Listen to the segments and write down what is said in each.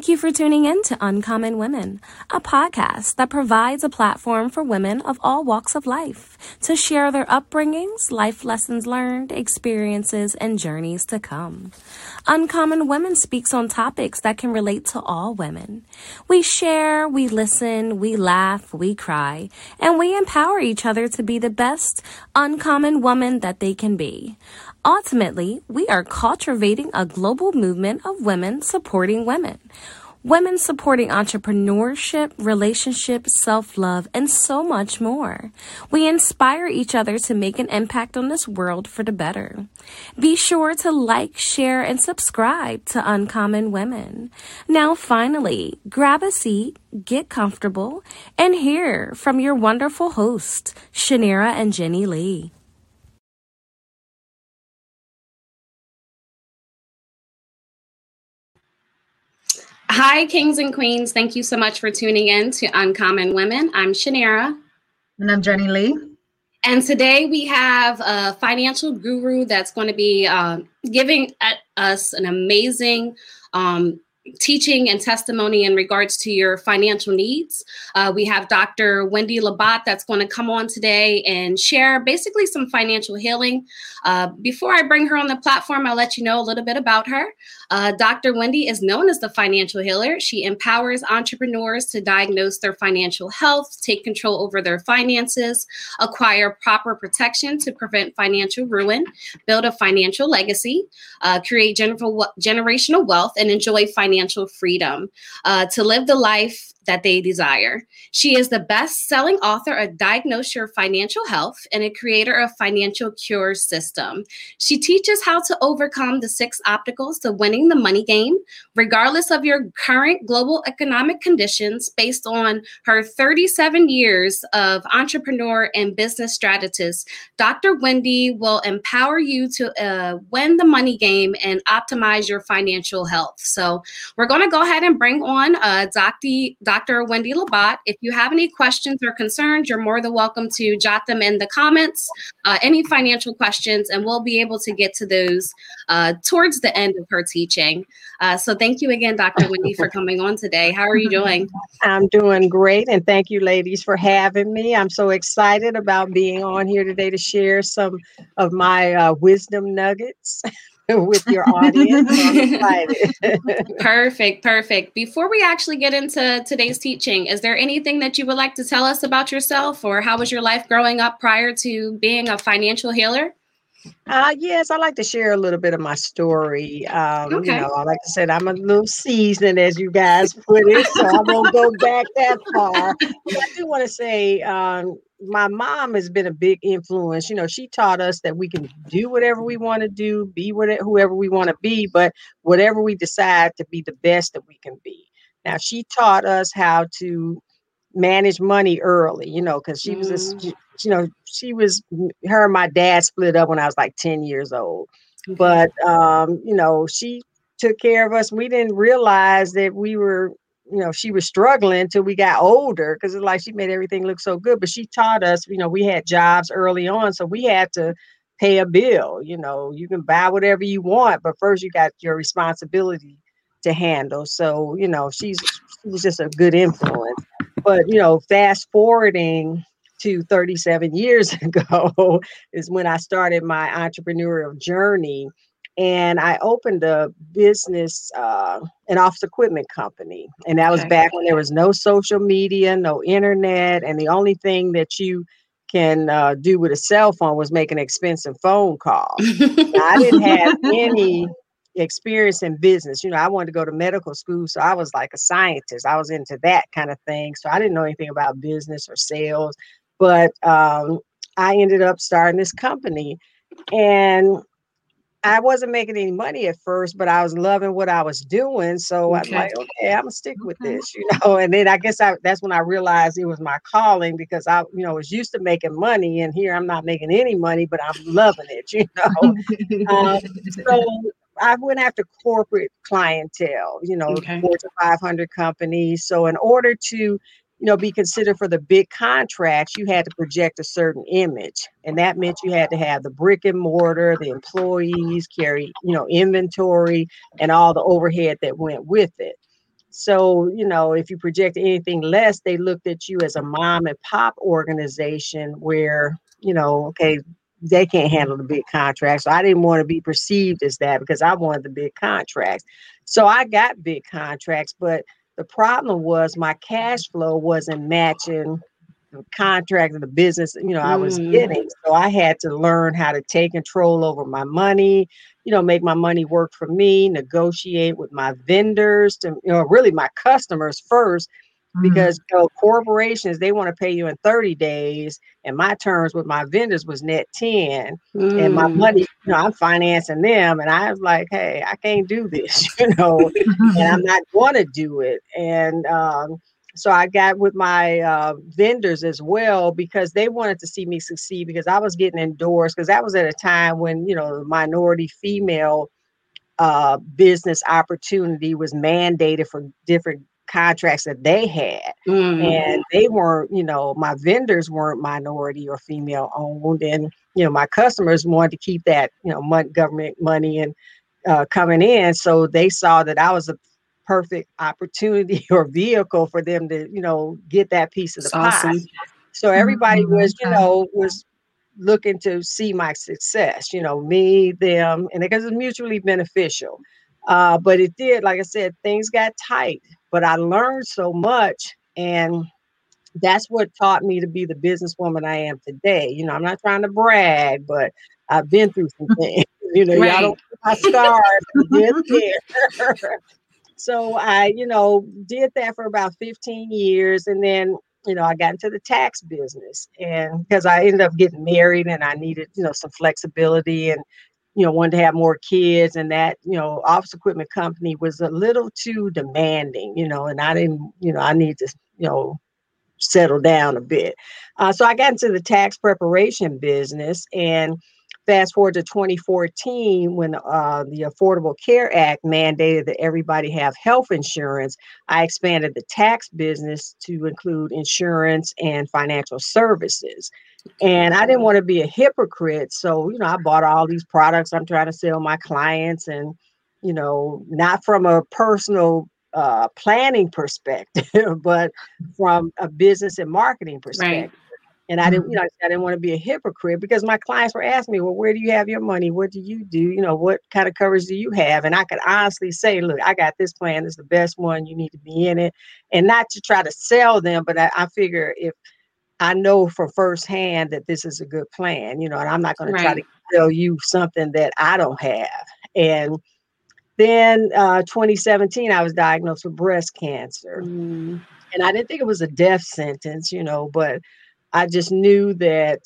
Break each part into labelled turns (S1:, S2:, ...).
S1: Thank you for tuning in to Uncommon Women, a podcast that provides a platform for women of all walks of life to share their upbringings, life lessons learned, experiences, and journeys to come. Uncommon Women speaks on topics that can relate to all women. We share, we listen, we laugh, we cry, and we empower each other to be the best uncommon woman that they can be. Ultimately, we are cultivating a global movement of women supporting women. Women supporting entrepreneurship, relationships, self love, and so much more. We inspire each other to make an impact on this world for the better. Be sure to like, share, and subscribe to Uncommon Women. Now, finally, grab a seat, get comfortable, and hear from your wonderful hosts, Chaniera and Jenni Lee. Hi, kings and queens. Thank you so much for tuning in to Uncommon Women. I'm Chaniera.
S2: And I'm Jenni Lee.
S1: And today we have a financial guru that's going to be uh, giving us an amazing um, teaching and testimony in regards to your financial needs. Uh, we have Dr. Wendy Labat that's going to come on today and share basically some financial healing. Uh, before I bring her on the platform, I'll let you know a little bit about her. Uh, Dr. Wendy is known as the financial healer. She empowers entrepreneurs to diagnose their financial health, take control over their finances, acquire proper protection to prevent financial ruin, build a financial legacy, uh, create generational wealth, and enjoy financial freedom uh, to live the life that they desire. She is the best selling author of Diagnose Your Financial Health and a creator of Financial Cure System. She teaches how to overcome the six obstacles to winning the money game, regardless of your current global economic conditions, based on her 37 years of entrepreneur and business strategist. Dr. Wendy will empower you to uh, win the money game and optimize your financial health. So, we're going to go ahead and bring on uh, Dr. Dr. Wendy Labat. If you have any questions or concerns, you're more than welcome to jot them in the comments, uh, any financial questions, and we'll be able to get to those uh, towards the end of her teaching. Uh, so thank you again, Dr. Wendy, for coming on today. How are you doing?
S2: I'm doing great, and thank you, ladies, for having me. I'm so excited about being on here today to share some of my uh, wisdom nuggets. with your audience.
S1: perfect, perfect. Before we actually get into today's teaching, is there anything that you would like to tell us about yourself or how was your life growing up prior to being a financial healer?
S2: Uh, yes, I like to share a little bit of my story. Um, okay. You know, I like I said, I'm a little seasoned, as you guys put it, so I won't go back that far. But I do want to say, um, my mom has been a big influence. You know, she taught us that we can do whatever we want to do, be whatever, whoever we want to be, but whatever we decide to be the best that we can be. Now, she taught us how to manage money early, you know, because she was, a, mm. you know, she was, her and my dad split up when I was like 10 years old. But, um, you know, she took care of us. We didn't realize that we were you know, she was struggling until we got older because it's like she made everything look so good. But she taught us, you know, we had jobs early on, so we had to pay a bill. You know, you can buy whatever you want, but first you got your responsibility to handle. So, you know, she's she was just a good influence. But you know, fast forwarding to 37 years ago is when I started my entrepreneurial journey and I opened a business, uh, an office equipment company. And that was back when there was no social media, no internet, and the only thing that you can uh, do with a cell phone was make an expensive phone call. I didn't have any experience in business. You know, I wanted to go to medical school, so I was like a scientist. I was into that kind of thing. So I didn't know anything about business or sales, but um, I ended up starting this company. And I wasn't making any money at first, but I was loving what I was doing. So okay. I'm like, okay, I'm gonna stick with this, you know. And then I guess I that's when I realized it was my calling because I, you know, was used to making money, and here I'm not making any money, but I'm loving it, you know. um, so I went after corporate clientele, you know, okay. Fortune 500 companies. So in order to you know, be considered for the big contracts, you had to project a certain image. And that meant you had to have the brick and mortar, the employees, carry, you know, inventory and all the overhead that went with it. So, you know, if you project anything less, they looked at you as a mom and pop organization where, you know, okay, they can't handle the big contracts. So I didn't want to be perceived as that because I wanted the big contracts. So I got big contracts, but the problem was my cash flow wasn't matching the contract of the business, you know, I was mm. getting. So I had to learn how to take control over my money, you know, make my money work for me, negotiate with my vendors to, you know, really my customers first. Because you know, corporations they want to pay you in 30 days and my terms with my vendors was net 10 mm. and my mm. money you know i'm financing them and i was like hey i can't do this you know and i'm not going to do it and um, so I got with my uh, vendors as well because they wanted to see me succeed because I was getting endorsed because that was at a time when you know the minority female uh, business opportunity was mandated for different contracts that they had mm. and they weren't you know my vendors weren't minority or female owned and you know my customers wanted to keep that you know government money and uh, coming in so they saw that i was a perfect opportunity or vehicle for them to you know get that piece of the That's pie awesome. so everybody mm-hmm. was you know was looking to see my success you know me them and because it's mutually beneficial uh, but it did like i said things got tight but I learned so much and that's what taught me to be the businesswoman I am today. You know, I'm not trying to brag, but I've been through some things. You know, right. y'all don't scars there. so I, you know, did that for about 15 years and then you know, I got into the tax business and because I ended up getting married and I needed, you know, some flexibility and you know, wanted to have more kids, and that, you know, office equipment company was a little too demanding, you know, and I didn't, you know, I need to, you know, settle down a bit. Uh, so I got into the tax preparation business, and fast forward to 2014 when uh, the Affordable Care Act mandated that everybody have health insurance, I expanded the tax business to include insurance and financial services. And I didn't want to be a hypocrite. So, you know, I bought all these products I'm trying to sell my clients and, you know, not from a personal uh, planning perspective, but from a business and marketing perspective. Right. And I didn't, you mm-hmm. know, I didn't want to be a hypocrite because my clients were asking me, well, where do you have your money? What do you do? You know, what kind of coverage do you have? And I could honestly say, look, I got this plan. It's the best one. You need to be in it. And not to try to sell them, but I, I figure if I know from firsthand that this is a good plan, you know, and I'm not going right. to try to tell you something that I don't have. And then uh, 2017, I was diagnosed with breast cancer. Mm. And I didn't think it was a death sentence, you know, but I just knew that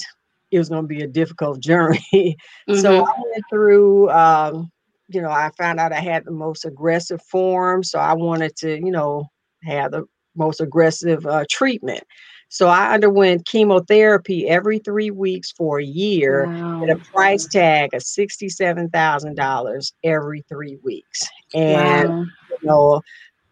S2: it was going to be a difficult journey. Mm-hmm. So I went through, um, you know, I found out I had the most aggressive form. So I wanted to, you know, have the most aggressive uh, treatment. So I underwent chemotherapy every three weeks for a year wow. at a price tag of $67,000 every three weeks. And, wow. you know,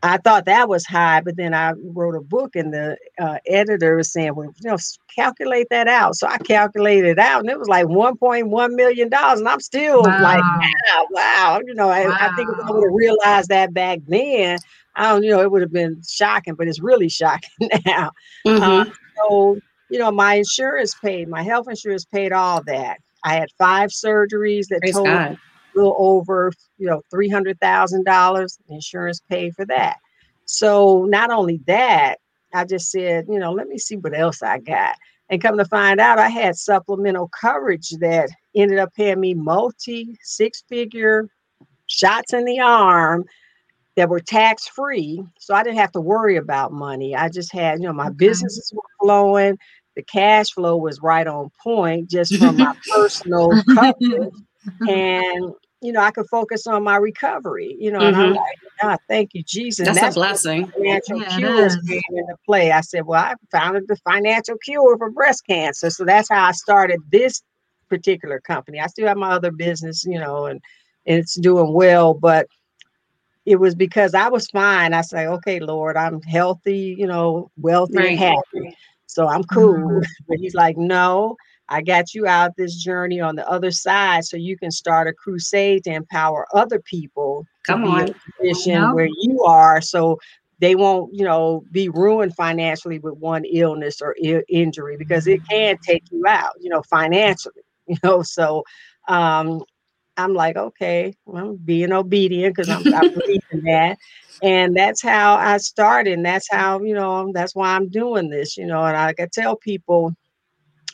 S2: I thought that was high, but then I wrote a book and the uh, editor was saying, well, you know, calculate that out. So I calculated it out and it was like $1.1 million. And I'm still wow. like, wow, wow. You know, I, wow. I think if I would have realized that back then, I don't, you know, it would have been shocking, but it's really shocking now. Mm-hmm. Uh, so, you know, my insurance paid, my health insurance paid all that. I had five surgeries that Praise totaled God. a little over, you know, three hundred thousand dollars. Insurance paid for that. So not only that, I just said, you know, let me see what else I got. And come to find out, I had supplemental coverage that ended up paying me multi six figure shots in the arm that were tax free. So I didn't have to worry about money. I just had, you know, my okay. businesses were flowing. The cash flow was right on point just from my personal coverage. And, you know, I could focus on my recovery, you know, mm-hmm. and I'm mm-hmm. like, God, thank you, Jesus.
S1: That's, that's a blessing.
S2: Financial yeah, cures came into play. I said, Well, I founded the financial cure for breast cancer. So that's how I started this particular company. I still have my other business, you know, and, and it's doing well, but it was because I was fine. I say, okay, Lord, I'm healthy, you know, wealthy right. and happy. So I'm cool. Mm-hmm. But he's like, no, I got you out this journey on the other side so you can start a crusade to empower other people
S1: Come on.
S2: position where you are. So they won't, you know, be ruined financially with one illness or I- injury because it can take you out, you know, financially, you know. So um, I'm like, okay, I'm being obedient because I'm, I'm believing that. And that's how I started. And that's how, you know, that's why I'm doing this, you know. And I can tell people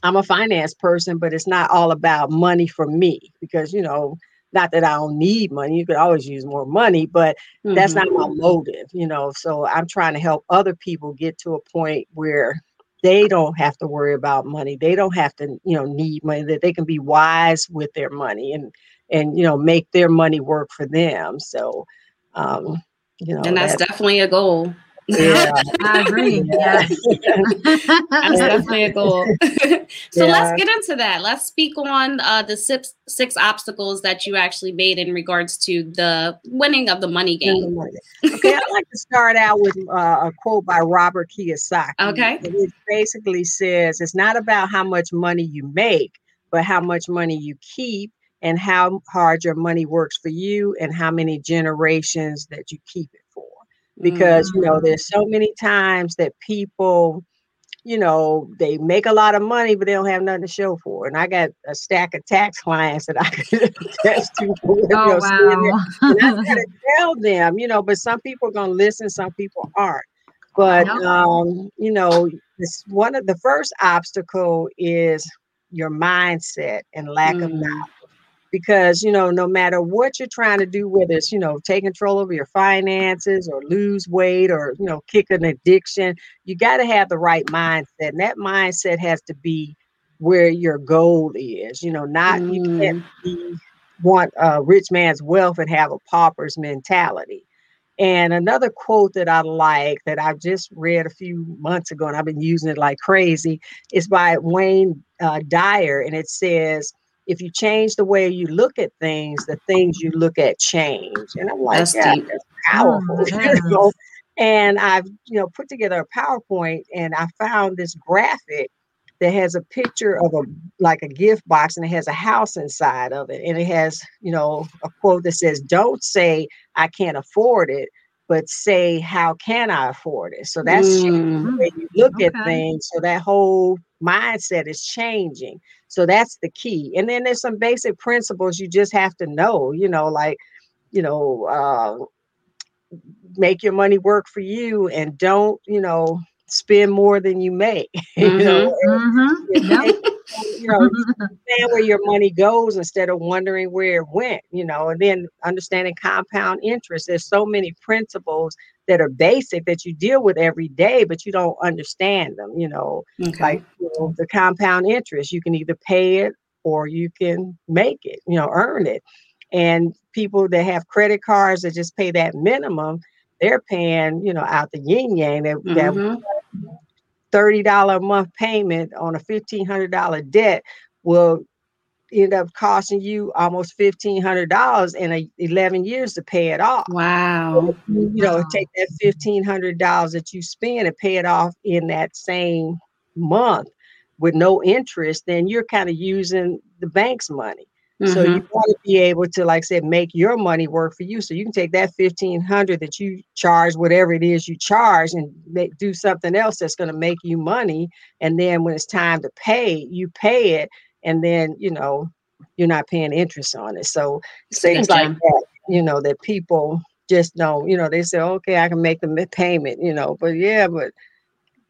S2: I'm a finance person, but it's not all about money for me because, you know, not that I don't need money, you could always use more money, but mm-hmm. that's not my motive, you know. So I'm trying to help other people get to a point where they don't have to worry about money. They don't have to, you know, need money, that they can be wise with their money and and you know make their money work for them. So um, you know,
S1: and that's, that's definitely a goal.
S3: Yeah, I agree. Yeah.
S1: That's definitely a goal. so yeah. let's get into that. Let's speak on uh, the six six obstacles that you actually made in regards to the winning of the money game.
S2: okay, I'd like to start out with uh, a quote by Robert Kiyosaki.
S1: Okay,
S2: it basically says it's not about how much money you make, but how much money you keep and how hard your money works for you and how many generations that you keep it for. because mm-hmm. you know mm-hmm. there's so many times that people you know they make a lot of money but they don't have nothing to show for it. and i got a stack of tax clients that i could attest to oh, wow. and i gotta tell them you know but some people are going to listen some people aren't but um you know this one of the first obstacle is your mindset and lack mm. of knowledge because you know no matter what you're trying to do whether it's you know take control over your finances or lose weight or you know kick an addiction you got to have the right mindset and that mindset has to be where your goal is you know not mm. you can't mm. be, want a rich man's wealth and have a pauper's mentality and another quote that I like that I've just read a few months ago and I've been using it like crazy is by Wayne uh, Dyer. And it says, if you change the way you look at things, the things you look at change. And I'm like, that's, yeah, that's powerful. Oh, and I've, you know, put together a PowerPoint and I found this graphic that has a picture of a like a gift box and it has a house inside of it. And it has, you know, a quote that says, Don't say I can't afford it, but say, How can I afford it? So that's mm. the way you look okay. at things. So that whole mindset is changing. So that's the key. And then there's some basic principles you just have to know, you know, like, you know, uh, make your money work for you and don't, you know, spend more than you make. Mm-hmm. you know, mm-hmm you know, understand where your money goes instead of wondering where it went, you know, and then understanding compound interest. There's so many principles that are basic that you deal with every day, but you don't understand them, you know, okay. like you know, the compound interest. You can either pay it or you can make it, you know, earn it. And people that have credit cards that just pay that minimum, they're paying, you know, out the yin yang that, mm-hmm. that $30 a month payment on a $1,500 debt will end up costing you almost $1,500 in a, 11 years to pay it off.
S1: Wow.
S2: You, you know, take that $1,500 that you spend and pay it off in that same month with no interest, then you're kind of using the bank's money. Mm-hmm. So you mm-hmm. want to be able to, like I said, make your money work for you. So you can take that fifteen hundred that you charge, whatever it is you charge, and make, do something else that's going to make you money. And then when it's time to pay, you pay it, and then you know you're not paying interest on it. So things like that, you know, that people just don't, you know, they say, okay, I can make the payment, you know, but yeah, but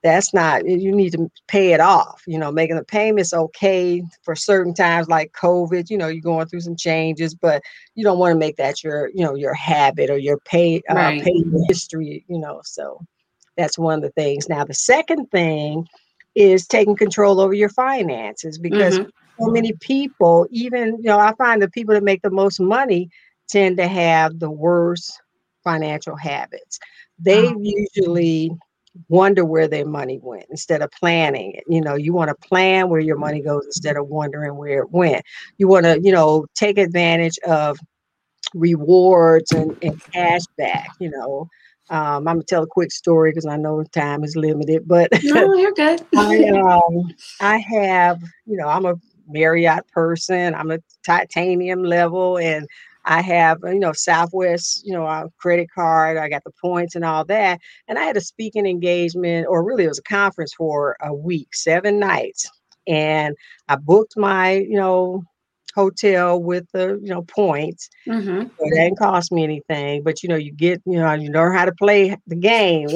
S2: that's not you need to pay it off you know making the payments okay for certain times like covid you know you're going through some changes but you don't want to make that your you know your habit or your pay uh, right. pay history you know so that's one of the things now the second thing is taking control over your finances because mm-hmm. so many people even you know i find the people that make the most money tend to have the worst financial habits they oh. usually wonder where their money went instead of planning it. You know, you want to plan where your money goes instead of wondering where it went. You want to, you know, take advantage of rewards and, and cash back, you know. Um, I'm gonna tell a quick story because I know time is limited, but
S1: no, you're good.
S2: I, um, I have, you know, I'm a Marriott person. I'm a titanium level, and I have, you know, Southwest, you know, uh, credit card. I got the points and all that. And I had a speaking engagement, or really it was a conference for a week, seven nights. And I booked my, you know, hotel with the, you know, points. Mm-hmm. So it didn't cost me anything, but you know, you get, you know, you learn how to play the game.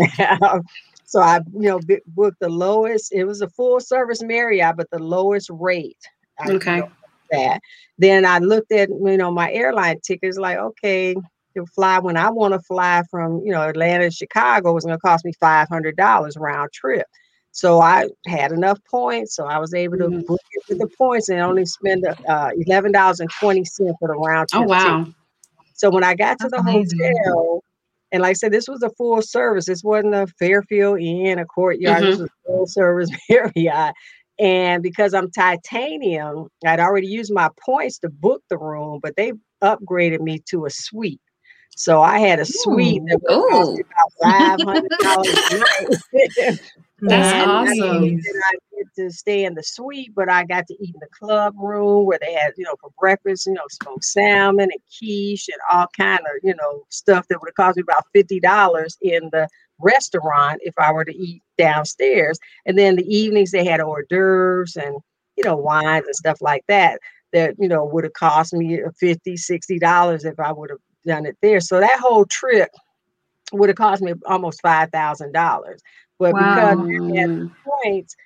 S2: so I, you know, booked the lowest. It was a full service Marriott, but the lowest rate.
S1: Okay.
S2: That. Then I looked at you know my airline tickets, like okay, to fly when I want to fly from you know Atlanta to Chicago was going to cost me five hundred dollars round trip. So I had enough points, so I was able to mm-hmm. book it with the points and only spend uh, eleven dollars and twenty cents for the round
S1: trip. Oh wow!
S2: So when I got to That's the amazing. hotel, and like I said, this was a full service. This wasn't a Fairfield Inn, a courtyard. Mm-hmm. This was a full service Marriott. And because I'm titanium, I'd already used my points to book the room, but they upgraded me to a suite. So I had a suite that was about five hundred dollars.
S1: That's and awesome.
S2: I, get to stay in the suite, but I got to eat in the club room where they had, you know, for breakfast, you know, smoked salmon and quiche and all kind of, you know, stuff that would have cost me about fifty dollars in the restaurant if I were to eat downstairs. And then the evenings they had hors d'oeuvres and you know wines and stuff like that that you know would have cost me 50 60 dollars if I would have done it there. So that whole trip would have cost me almost five thousand dollars. But wow. because I had points,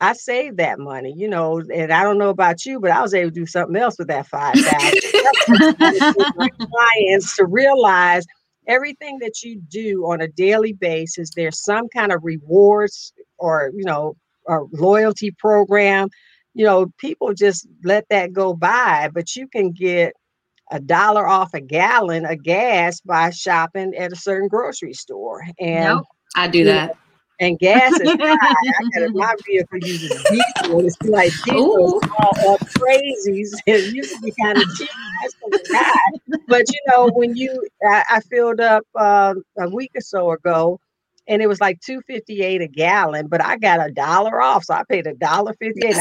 S2: I saved that money, you know, and I don't know about you, but I was able to do something else with that five thousand. clients to realize everything that you do on a daily basis, there's some kind of rewards or, you know, a loyalty program. You know, people just let that go by, but you can get a dollar off a gallon of gas by shopping at a certain grocery store. And nope,
S1: I do that. Know,
S2: and gas is high. I got my vehicle uses diesel. It's like diesel all crazy. It used to be kind of cheap. But you know, when you, I, I filled up uh, a week or so ago, and it was like two fifty eight a gallon, but I got a dollar off, so I paid a dollar fifty eight.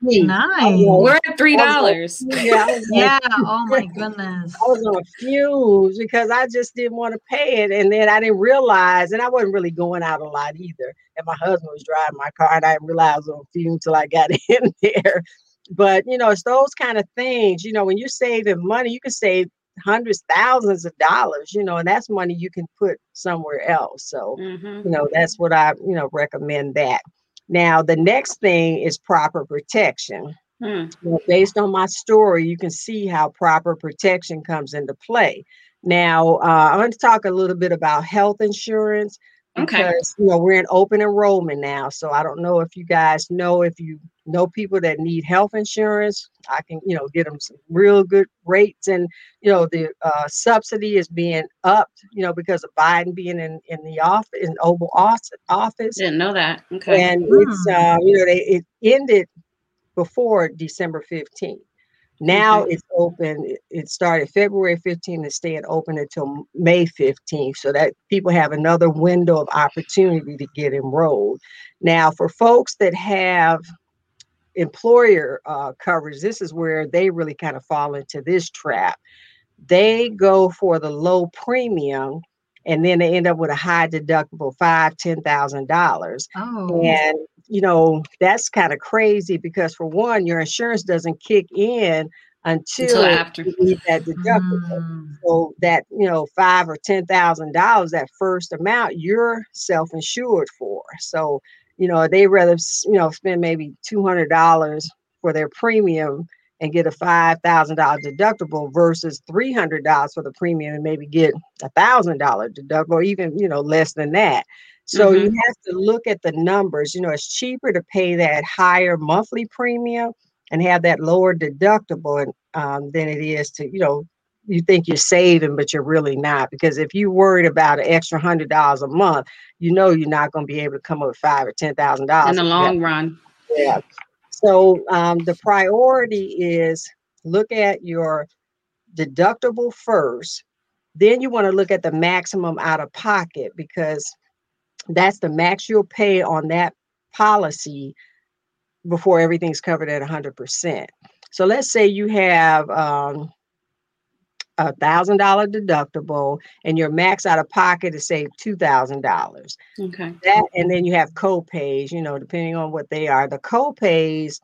S3: Nice.
S1: We're at three dollars.
S3: Yeah, yeah. oh my goodness.
S2: I was on fumes because I just didn't want to pay it, and then I didn't realize, and I wasn't really going out a lot either. And my husband was driving my car, and I didn't realize I was on fumes until I got in there. But you know, it's those kind of things. You know, when you're saving money, you can save hundreds, thousands of dollars, you know, and that's money you can put somewhere else. So, mm-hmm. you know, that's what I, you know, recommend that. Now, the next thing is proper protection. Hmm. Know, based on my story, you can see how proper protection comes into play. Now, uh, I want to talk a little bit about health insurance because okay. you know we're in open enrollment now so i don't know if you guys know if you know people that need health insurance i can you know get them some real good rates and you know the uh, subsidy is being upped you know because of biden being in in the office in oval office.
S1: Didn't know that. Okay.
S2: And it's uh, you know they it ended before december 15th now mm-hmm. it's open. It started February 15th and staying open until May 15th, so that people have another window of opportunity to get enrolled. Now, for folks that have employer uh, coverage, this is where they really kind of fall into this trap. They go for the low premium and then they end up with a high deductible five ten thousand dollars oh. and you know that's kind of crazy because for one your insurance doesn't kick in until, until after you need that deductible mm. so that you know five or ten thousand dollars that first amount you're self-insured for so you know they rather you know spend maybe two hundred dollars for their premium and get a $5,000 deductible versus $300 for the premium and maybe get a $1,000 deductible or even, you know, less than that. So mm-hmm. you have to look at the numbers. You know, it's cheaper to pay that higher monthly premium and have that lower deductible and, um, than it is to, you know, you think you're saving, but you're really not. Because if you're worried about an extra hundred dollars a month, you know you're not going to be able to come up with five or ten thousand dollars
S1: in the long run.
S2: Yeah. So um, the priority is look at your deductible first. Then you want to look at the maximum out of pocket because that's the max you'll pay on that policy before everything's covered at 100%. So let's say you have um, a thousand dollar deductible and your max out of pocket is say two thousand dollars.
S1: Okay.
S2: That and then you have co-pays, you know, depending on what they are. The co-pays,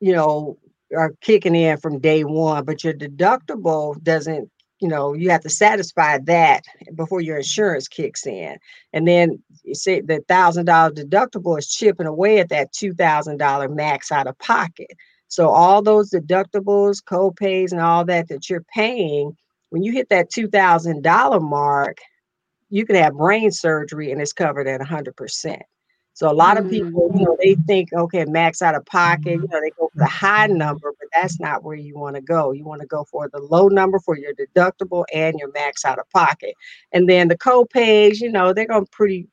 S2: you know, are kicking in from day one, but your deductible doesn't, you know, you have to satisfy that before your insurance kicks in. And then you see the thousand dollar deductible is chipping away at that two thousand dollar max out of pocket. So all those deductibles, co-pays, and all that that you're paying, when you hit that two thousand dollar mark, you can have brain surgery and it's covered at hundred percent. So a lot mm-hmm. of people, you know, they think, okay, max out of pocket, you know, they go for the high number, but that's not where you want to go. You want to go for the low number for your deductible and your max out of pocket. And then the co-pays, you know, they're going to pretty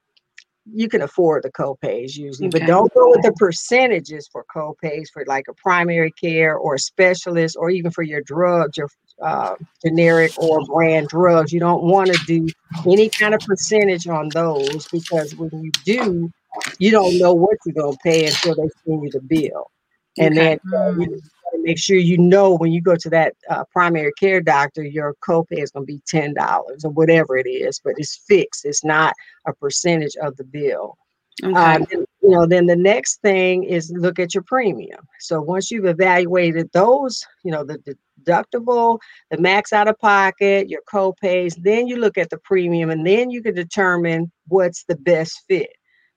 S2: you can afford the co-pays usually, okay. but don't go with the percentages for co-pays for like a primary care or a specialist or even for your drugs, your uh, generic or brand drugs. You don't want to do any kind of percentage on those because when you do, you don't know what you're going to pay until they send you the bill. And okay. then uh, you make sure you know when you go to that uh, primary care doctor, your copay is going to be ten dollars or whatever it is, but it's fixed. It's not a percentage of the bill. Okay. Um, and, you know, then the next thing is look at your premium. So once you've evaluated those, you know, the, the deductible, the max out of pocket, your copays, then you look at the premium, and then you can determine what's the best fit.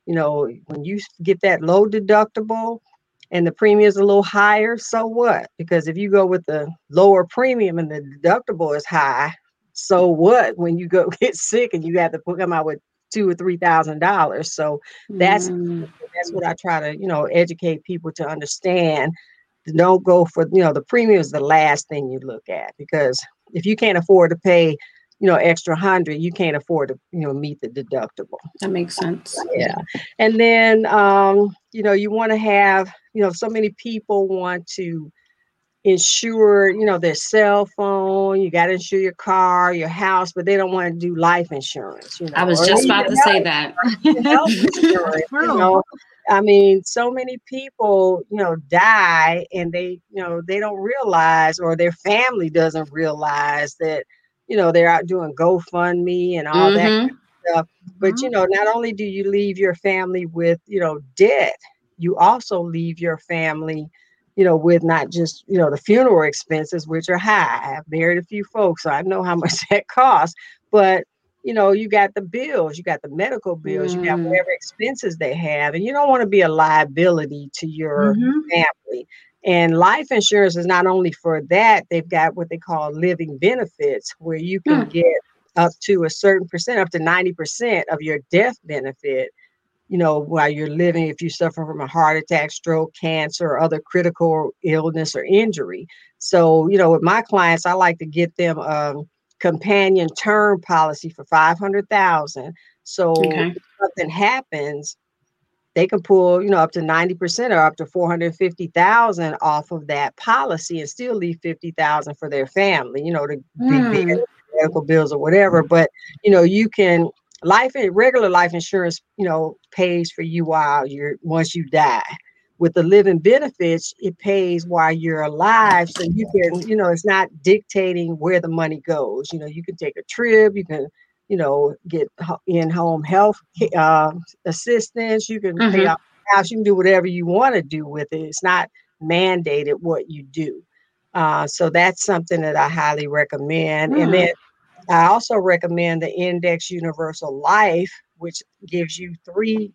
S2: You know, when you get that low deductible, and the premium is a little higher, so what? Because if you go with the lower premium and the deductible is high, so what when you go get sick and you have to come out with two or three thousand dollars? So that's mm. that's what I try to you know educate people to understand. Don't go for you know the premium is the last thing you look at because if you can't afford to pay you know extra hundred you can't afford to you know meet the deductible.
S1: That makes sense.
S2: Yeah. And then um you know you want to have you know so many people want to insure you know their cell phone you got to insure your car your house but they don't want to do life insurance you know
S1: i was just about to health, say that
S2: health insurance, you know. I mean, so many people, you know, die and they, you know, they don't realize or their family doesn't realize that you know, they're out doing GoFundMe and all mm-hmm. that kind of stuff. But mm-hmm. you know, not only do you leave your family with, you know, debt, you also leave your family, you know, with not just, you know, the funeral expenses, which are high. I've married a few folks, so I know how much that costs. But you know, you got the bills, you got the medical bills, mm. you got mm. whatever expenses they have, and you don't want to be a liability to your mm-hmm. family. And life insurance is not only for that, they've got what they call living benefits, where you can hmm. get up to a certain percent, up to 90% of your death benefit, you know, while you're living, if you suffer from a heart attack, stroke, cancer, or other critical illness or injury. So, you know, with my clients, I like to get them a companion term policy for 500,000. So okay. if something happens, they can pull, you know, up to 90% or up to 450,000 off of that policy and still leave 50,000 for their family, you know, to mm. be hmm. medical bills or whatever. But, you know, you can life and regular life insurance, you know, pays for you while you're once you die. With the living benefits, it pays while you're alive. So you can, you know, it's not dictating where the money goes. You know, you can take a trip, you can you know, get in-home health uh, assistance. You can mm-hmm. pay off house. You can do whatever you want to do with it. It's not mandated what you do. Uh, so that's something that I highly recommend. Mm. And then I also recommend the Index Universal Life, which gives you three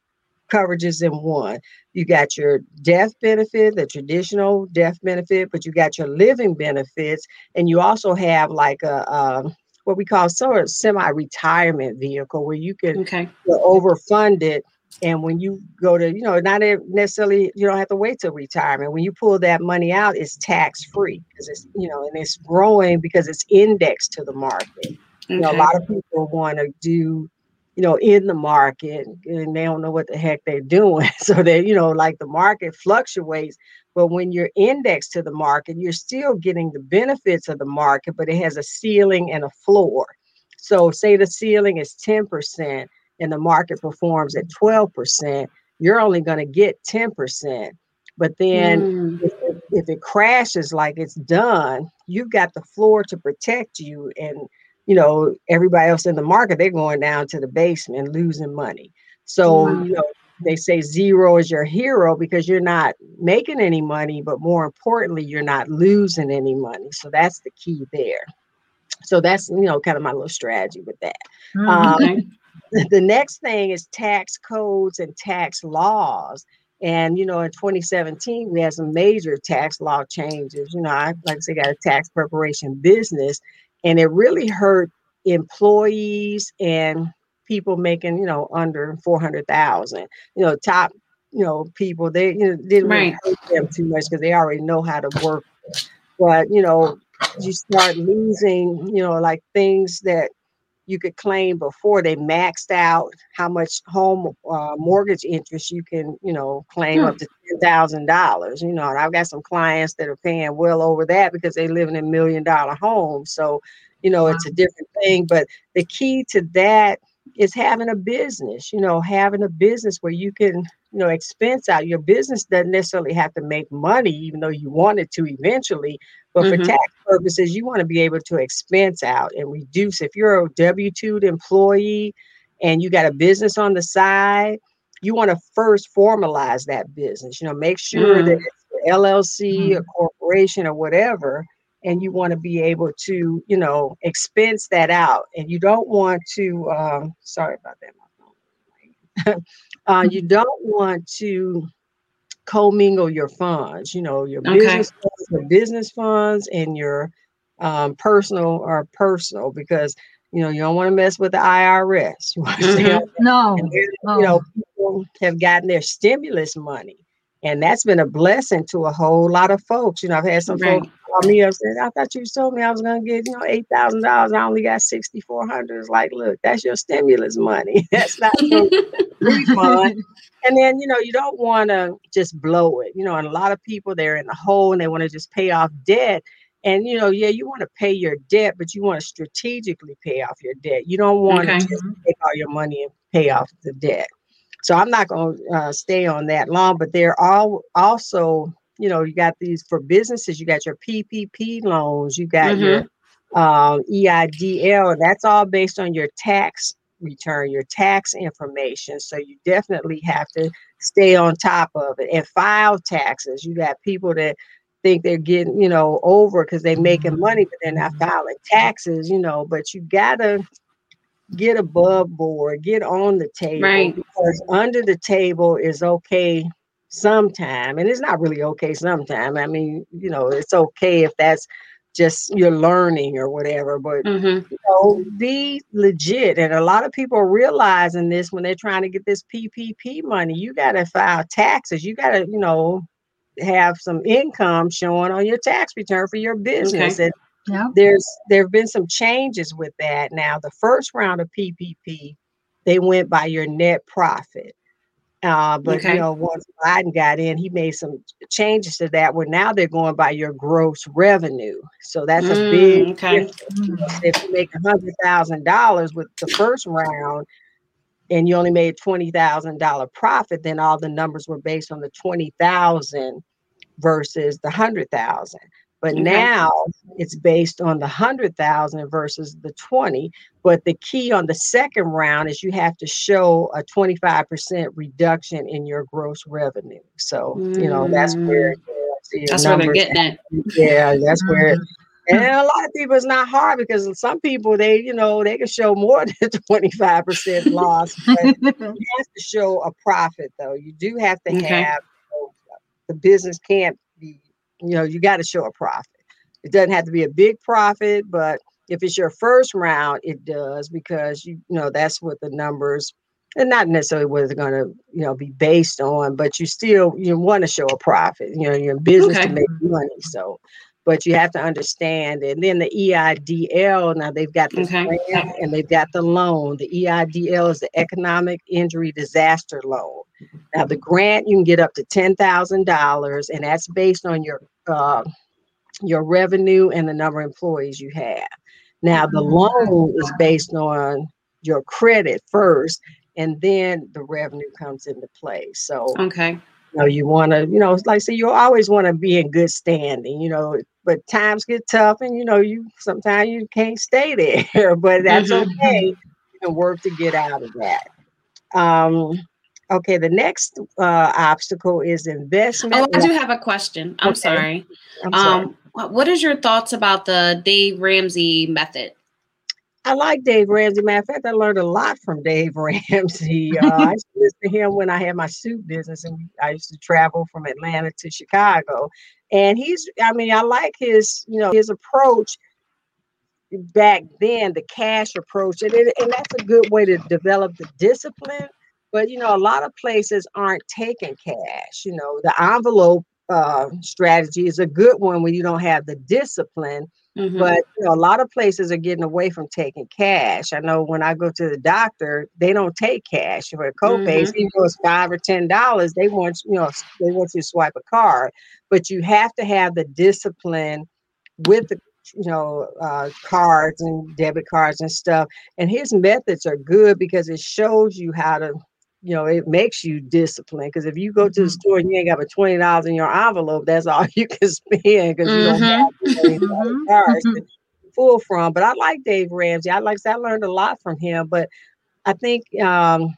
S2: coverages in one. You got your death benefit, the traditional death benefit, but you got your living benefits, and you also have like a, a what we call sort of semi-retirement vehicle where you can okay. overfund it and when you go to you know not necessarily you don't have to wait till retirement when you pull that money out it's tax free because it's you know and it's growing because it's indexed to the market okay. you know a lot of people want to do you know in the market and they don't know what the heck they're doing so they you know like the market fluctuates but when you're indexed to the market, you're still getting the benefits of the market, but it has a ceiling and a floor. So, say the ceiling is 10% and the market performs at 12%, you're only going to get 10%. But then mm. if, if it crashes like it's done, you've got the floor to protect you. And, you know, everybody else in the market, they're going down to the basement losing money. So, mm-hmm. you know, they say zero is your hero because you're not making any money, but more importantly, you're not losing any money. So that's the key there. So that's, you know, kind of my little strategy with that. Mm-hmm. Um, the next thing is tax codes and tax laws. And you know, in 2017, we had some major tax law changes. You know, I like I said, got a tax preparation business, and it really hurt employees and people making you know under 400,000. You know, top you know people they you know, didn't right. really hurt them too much because they already know how to work. But you know, you start losing you know like things that you could claim before they maxed out how much home uh, mortgage interest you can, you know, claim hmm. up to ten thousand dollars. You know, and I've got some clients that are paying well over that because they live in a million dollar home. So, you know, wow. it's a different thing. But the key to that is having a business. You know, having a business where you can, you know, expense out. Your business doesn't necessarily have to make money, even though you want it to eventually. But mm-hmm. for tax purposes, you want to be able to expense out and reduce. If you're a W 2 employee and you got a business on the side, you want to first formalize that business. You know, make sure mm-hmm. that it's LLC, mm-hmm. a corporation, or whatever. And you want to be able to, you know, expense that out. And you don't want to, um, sorry about that. uh, you don't want to commingle your funds, you know, your okay. business funds, your business funds and your um, personal or personal because you know you don't want to mess with the IRS. You
S3: mm-hmm. No,
S2: then, no, you know people have gotten their stimulus money, and that's been a blessing to a whole lot of folks. You know, I've had some right. folks call me up and I thought you told me I was going to get you know eight thousand dollars. I only got sixty four hundred. It's like, look, that's your stimulus money. that's not your refund. And then, you know, you don't want to just blow it. You know, and a lot of people they're in the hole and they want to just pay off debt. And you know, yeah, you want to pay your debt, but you want to strategically pay off your debt. You don't want okay. to just take all your money and pay off the debt. So I'm not going to uh, stay on that long, but there are all also, you know, you got these for businesses. You got your PPP loans. You got mm-hmm. your um, EIDL. That's all based on your tax return, your tax information. So you definitely have to stay on top of it and file taxes. You got people that think they're getting, you know, over because they're making money, but they're not filing taxes, you know. But you gotta get above board, get on the table right. because under the table is okay sometime, and it's not really okay sometime. I mean, you know, it's okay if that's just you're learning or whatever but mm-hmm. you know be legit and a lot of people are realizing this when they're trying to get this ppp money you got to file taxes you got to you know have some income showing on your tax return for your business okay. and yeah. there's there have been some changes with that now the first round of ppp they went by your net profit uh, but okay. you know, once Biden got in, he made some changes to that. Where now they're going by your gross revenue, so that's mm, a big. Okay. If you make a hundred thousand dollars with the first round, and you only made twenty thousand dollar profit, then all the numbers were based on the twenty thousand versus the hundred thousand. But okay. now it's based on the 100,000 versus the 20. But the key on the second round is you have to show a 25% reduction in your gross revenue. So, mm. you know, that's where
S1: mm. that's where they're getting it.
S2: Yeah, that's where and a lot of people it's not hard because some people they you know they can show more than 25% loss but you have to show a profit though you do have to okay. have you know, the business can't you know, you got to show a profit. It doesn't have to be a big profit, but if it's your first round, it does because you, you know that's what the numbers and not necessarily what it's going to you know be based on, but you still you want to show a profit. You know, you're in business okay. to make money, so but you have to understand. And then the EIDL, now they've got the okay. grant and they've got the loan. The EIDL is the Economic Injury Disaster Loan. Now the grant you can get up to ten thousand dollars, and that's based on your uh, your revenue and the number of employees you have. Now the mm-hmm. loan is based on your credit first, and then the revenue comes into play. So
S1: okay
S2: know, you want to, you know, like I say, you always want to be in good standing, you know, but times get tough and, you know, you sometimes you can't stay there, but that's mm-hmm. okay. You can work to get out of that. Um, okay, the next uh, obstacle is investment.
S1: Oh, I do have a question. I'm okay. sorry. I'm sorry. Um, what is your thoughts about the Dave Ramsey method?
S2: I like Dave Ramsey. Matter of fact, I learned a lot from Dave Ramsey. Uh, I used to listen to him when I had my suit business, and I used to travel from Atlanta to Chicago. And he's, I mean, I like his, you know, his approach back then, the cash approach, and it, and that's a good way to develop the discipline. But you know, a lot of places aren't taking cash. You know, the envelope uh, strategy is a good one when you don't have the discipline Mm-hmm. But you know, a lot of places are getting away from taking cash. I know when I go to the doctor, they don't take cash for copays. Mm-hmm. Even though it's five or ten dollars, they want you know they want you to swipe a card. But you have to have the discipline with the you know uh, cards and debit cards and stuff. And his methods are good because it shows you how to you know, it makes you disciplined. Because if you go to the mm-hmm. store and you ain't got but twenty dollars in your envelope, that's all you can spend because mm-hmm. you don't have mm-hmm. mm-hmm. to pull from. But I like Dave Ramsey. I like I learned a lot from him. But I think um,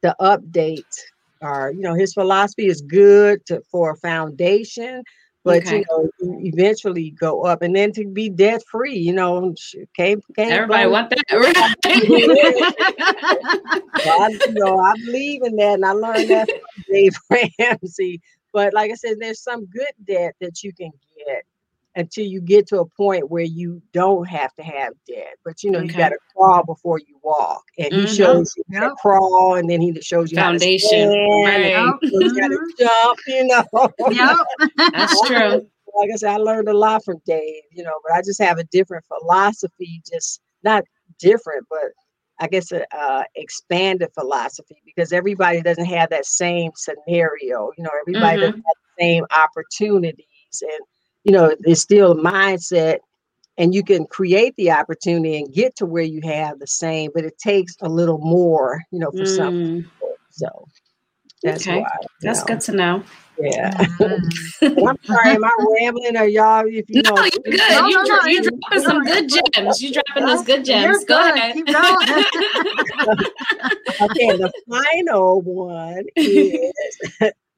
S2: the update or you know his philosophy is good to, for a foundation but okay. you know eventually go up and then to be debt free you know
S1: came, came everybody want that
S2: I, you know i believe in that and i learned that from dave ramsey but like i said there's some good debt that you can get until you get to a point where you don't have to have debt. But you know, okay. you got to crawl before you walk, and mm-hmm. he shows you yep. crawl, and then he shows you
S1: foundation.
S2: right. you got to jump. You know.
S1: Yep, that's true.
S2: Like I said, I learned a lot from Dave. You know, but I just have a different philosophy. Just not different, but I guess a uh, expanded philosophy because everybody doesn't have that same scenario. You know, everybody mm-hmm. doesn't have the same opportunities and you know, it's still a mindset and you can create the opportunity and get to where you have the same, but it takes a little more, you know, for mm. some people. So
S1: that's okay. why. That's know. good to know.
S2: Yeah. I'm sorry, am I rambling or y'all? If you
S1: no,
S2: know,
S1: you're good. No, you, no, no, you're dropping some good gems. You're dropping those good gems. Go good. ahead.
S2: okay, the final one is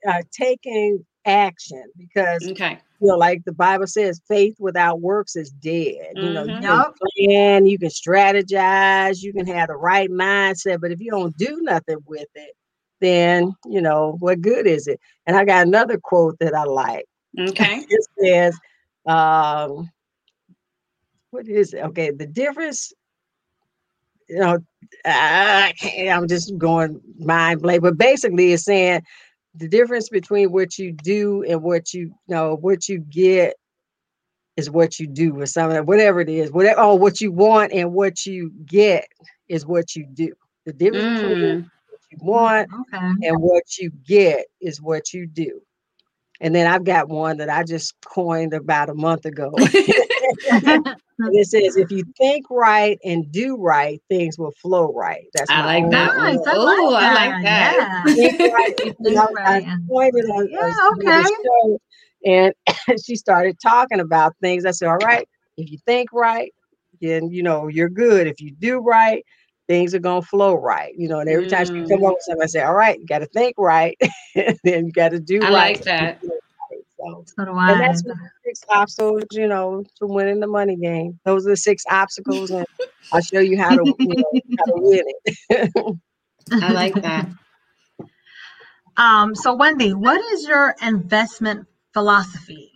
S2: uh, taking action because
S1: okay
S2: you know, like the Bible says, faith without works is dead. Mm-hmm. You know, you mm-hmm. can plan, you can strategize, you can have the right mindset, but if you don't do nothing with it, then you know what good is it? And I got another quote that I like.
S1: Okay,
S2: it says, um, "What is it? Okay, the difference." You know, I, can't. I'm just going mind blank, but basically, it's saying the difference between what you do and what you, you know what you get is what you do or something whatever it is whatever oh what you want and what you get is what you do the difference mm. between what you want okay. and what you get is what you do and then i've got one that i just coined about a month ago it says, if you think right and do right, things will flow right.
S1: That's I like that. Oh, I like that. I
S2: pointed on, yeah, okay. and she started talking about things. I said, all right, if you think right, then you know you're good. If you do right, things are gonna flow right. You know, and every time she come mm. up with something, I say, all right, you got to think right, then you got to do
S1: I
S2: right.
S1: like that.
S2: So, so do I. And that's six obstacles, you know, to winning the money game. Those are the six obstacles, and I'll show you how to, you know, how to win
S1: it. I like that.
S3: Um, so Wendy, what is your investment philosophy?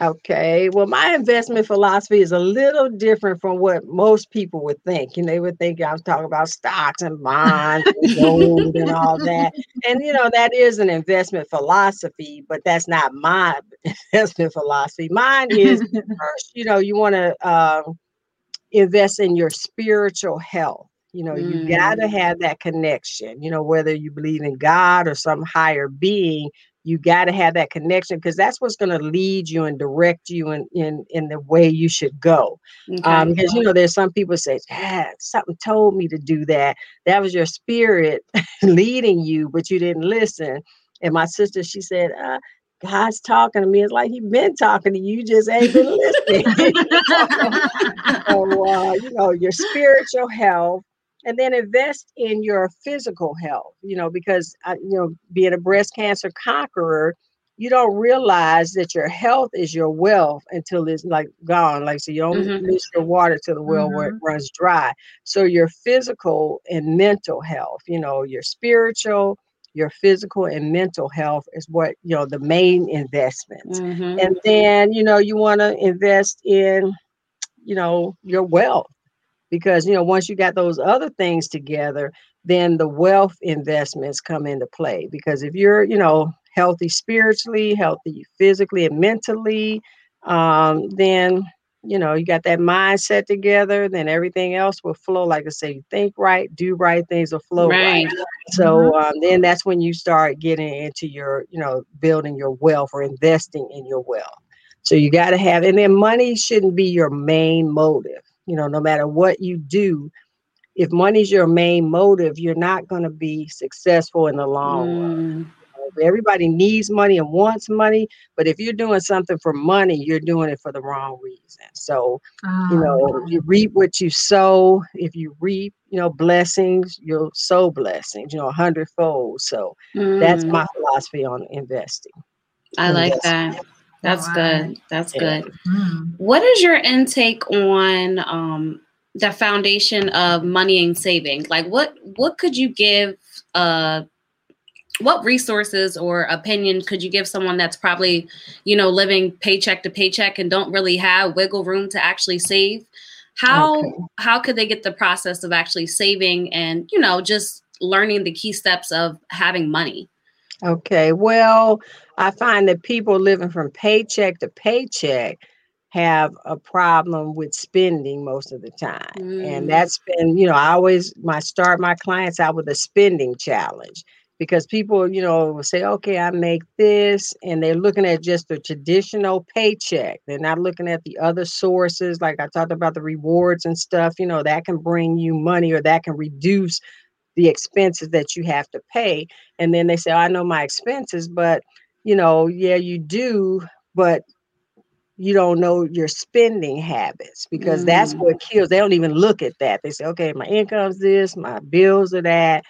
S2: Okay. Well, my investment philosophy is a little different from what most people would think. You know, they would think I was talking about stocks and bonds and gold and all that. And, you know, that is an investment philosophy, but that's not my investment philosophy. Mine is first, you know, you want to um, invest in your spiritual health. You know, mm. you got to have that connection, you know, whether you believe in God or some higher being, you got to have that connection because that's what's going to lead you and direct you in, in in the way you should go okay. um because you know there's some people say ah, something told me to do that that was your spirit leading you but you didn't listen And my sister, she said, uh, God's talking to me. It's like He's been talking to you, you just ain't been listening. so, uh, you know, your spiritual health, and then invest in your physical health. You know, because uh, you know, being a breast cancer conqueror, you don't realize that your health is your wealth until it's like gone. Like so, you don't mm-hmm. miss your water to the well mm-hmm. runs dry. So your physical and mental health, you know, your spiritual your physical and mental health is what you know the main investments mm-hmm. and then you know you want to invest in you know your wealth because you know once you got those other things together then the wealth investments come into play because if you're you know healthy spiritually healthy physically and mentally um, then you know you got that mindset together then everything else will flow like i say think right do right things will flow right, right. so mm-hmm. um, then that's when you start getting into your you know building your wealth or investing in your wealth so you got to have and then money shouldn't be your main motive you know no matter what you do if money's your main motive you're not going to be successful in the long mm. run Everybody needs money and wants money, but if you're doing something for money, you're doing it for the wrong reason. So, oh. you know, you reap what you sow. If you reap, you know, blessings, you'll sow blessings, you know, a hundredfold. So mm. that's my philosophy on investing.
S1: I like that. That's good. That's yeah. good. Mm. What is your intake on um, the foundation of money and saving? Like, what what could you give uh, what resources or opinion could you give someone that's probably you know living paycheck to paycheck and don't really have wiggle room to actually save how okay. how could they get the process of actually saving and you know just learning the key steps of having money
S2: okay well i find that people living from paycheck to paycheck have a problem with spending most of the time mm. and that's been you know i always my start my clients out with a spending challenge because people, you know, will say, okay, I make this, and they're looking at just the traditional paycheck. They're not looking at the other sources, like I talked about the rewards and stuff, you know, that can bring you money or that can reduce the expenses that you have to pay. And then they say, oh, I know my expenses, but, you know, yeah, you do, but you don't know your spending habits because mm. that's what kills. They don't even look at that. They say, okay, my income's this, my bills are that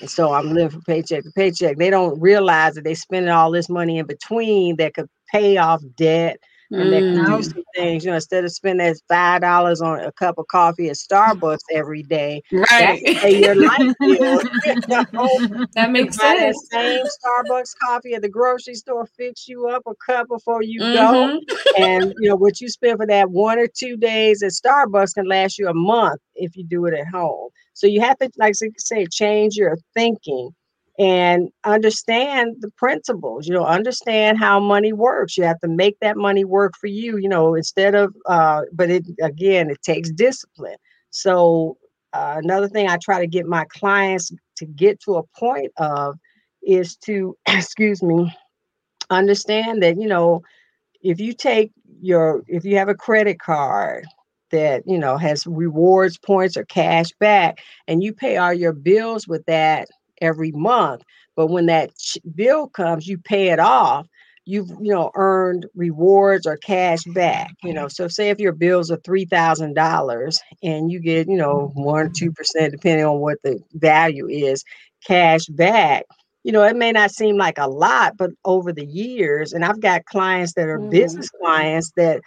S2: and so I'm living from paycheck to paycheck. They don't realize that they're spending all this money in between that could pay off debt and they can do some things. You know, instead of spending that five dollars on a cup of coffee at Starbucks every day,
S1: right?
S2: your life bill.
S1: That makes sense.
S2: That same Starbucks coffee at the grocery store fix you up a cup before you mm-hmm. go, and you know what you spend for that one or two days at Starbucks can last you a month if you do it at home. So you have to, like I say, change your thinking and understand the principles you know understand how money works. You have to make that money work for you you know instead of uh but it again it takes discipline. So uh, another thing i try to get my clients to get to a point of is to excuse me understand that you know if you take your if you have a credit card that you know has rewards points or cash back and you pay all your bills with that every month. But when that bill comes, you pay it off. You've you know earned rewards or cash back. You know, so say if your bills are three thousand dollars and you get you know one two percent depending on what the value is cash back. You know, it may not seem like a lot, but over the years, and I've got clients that are mm. business clients that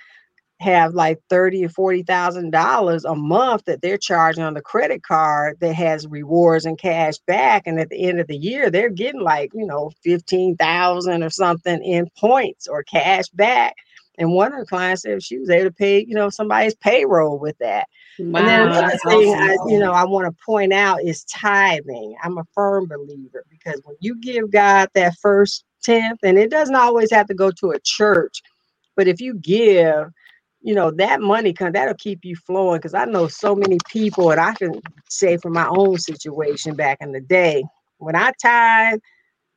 S2: have like thirty or forty thousand dollars a month that they're charging on the credit card that has rewards and cash back, and at the end of the year they're getting like you know fifteen thousand or something in points or cash back. And one of the clients said she was able to pay you know somebody's payroll with that. Wow, and then another thing awesome. I, you know I want to point out is tithing. I'm a firm believer because when you give God that first tenth, and it doesn't always have to go to a church, but if you give you know that money come that'll keep you flowing because i know so many people and i can say from my own situation back in the day when i tied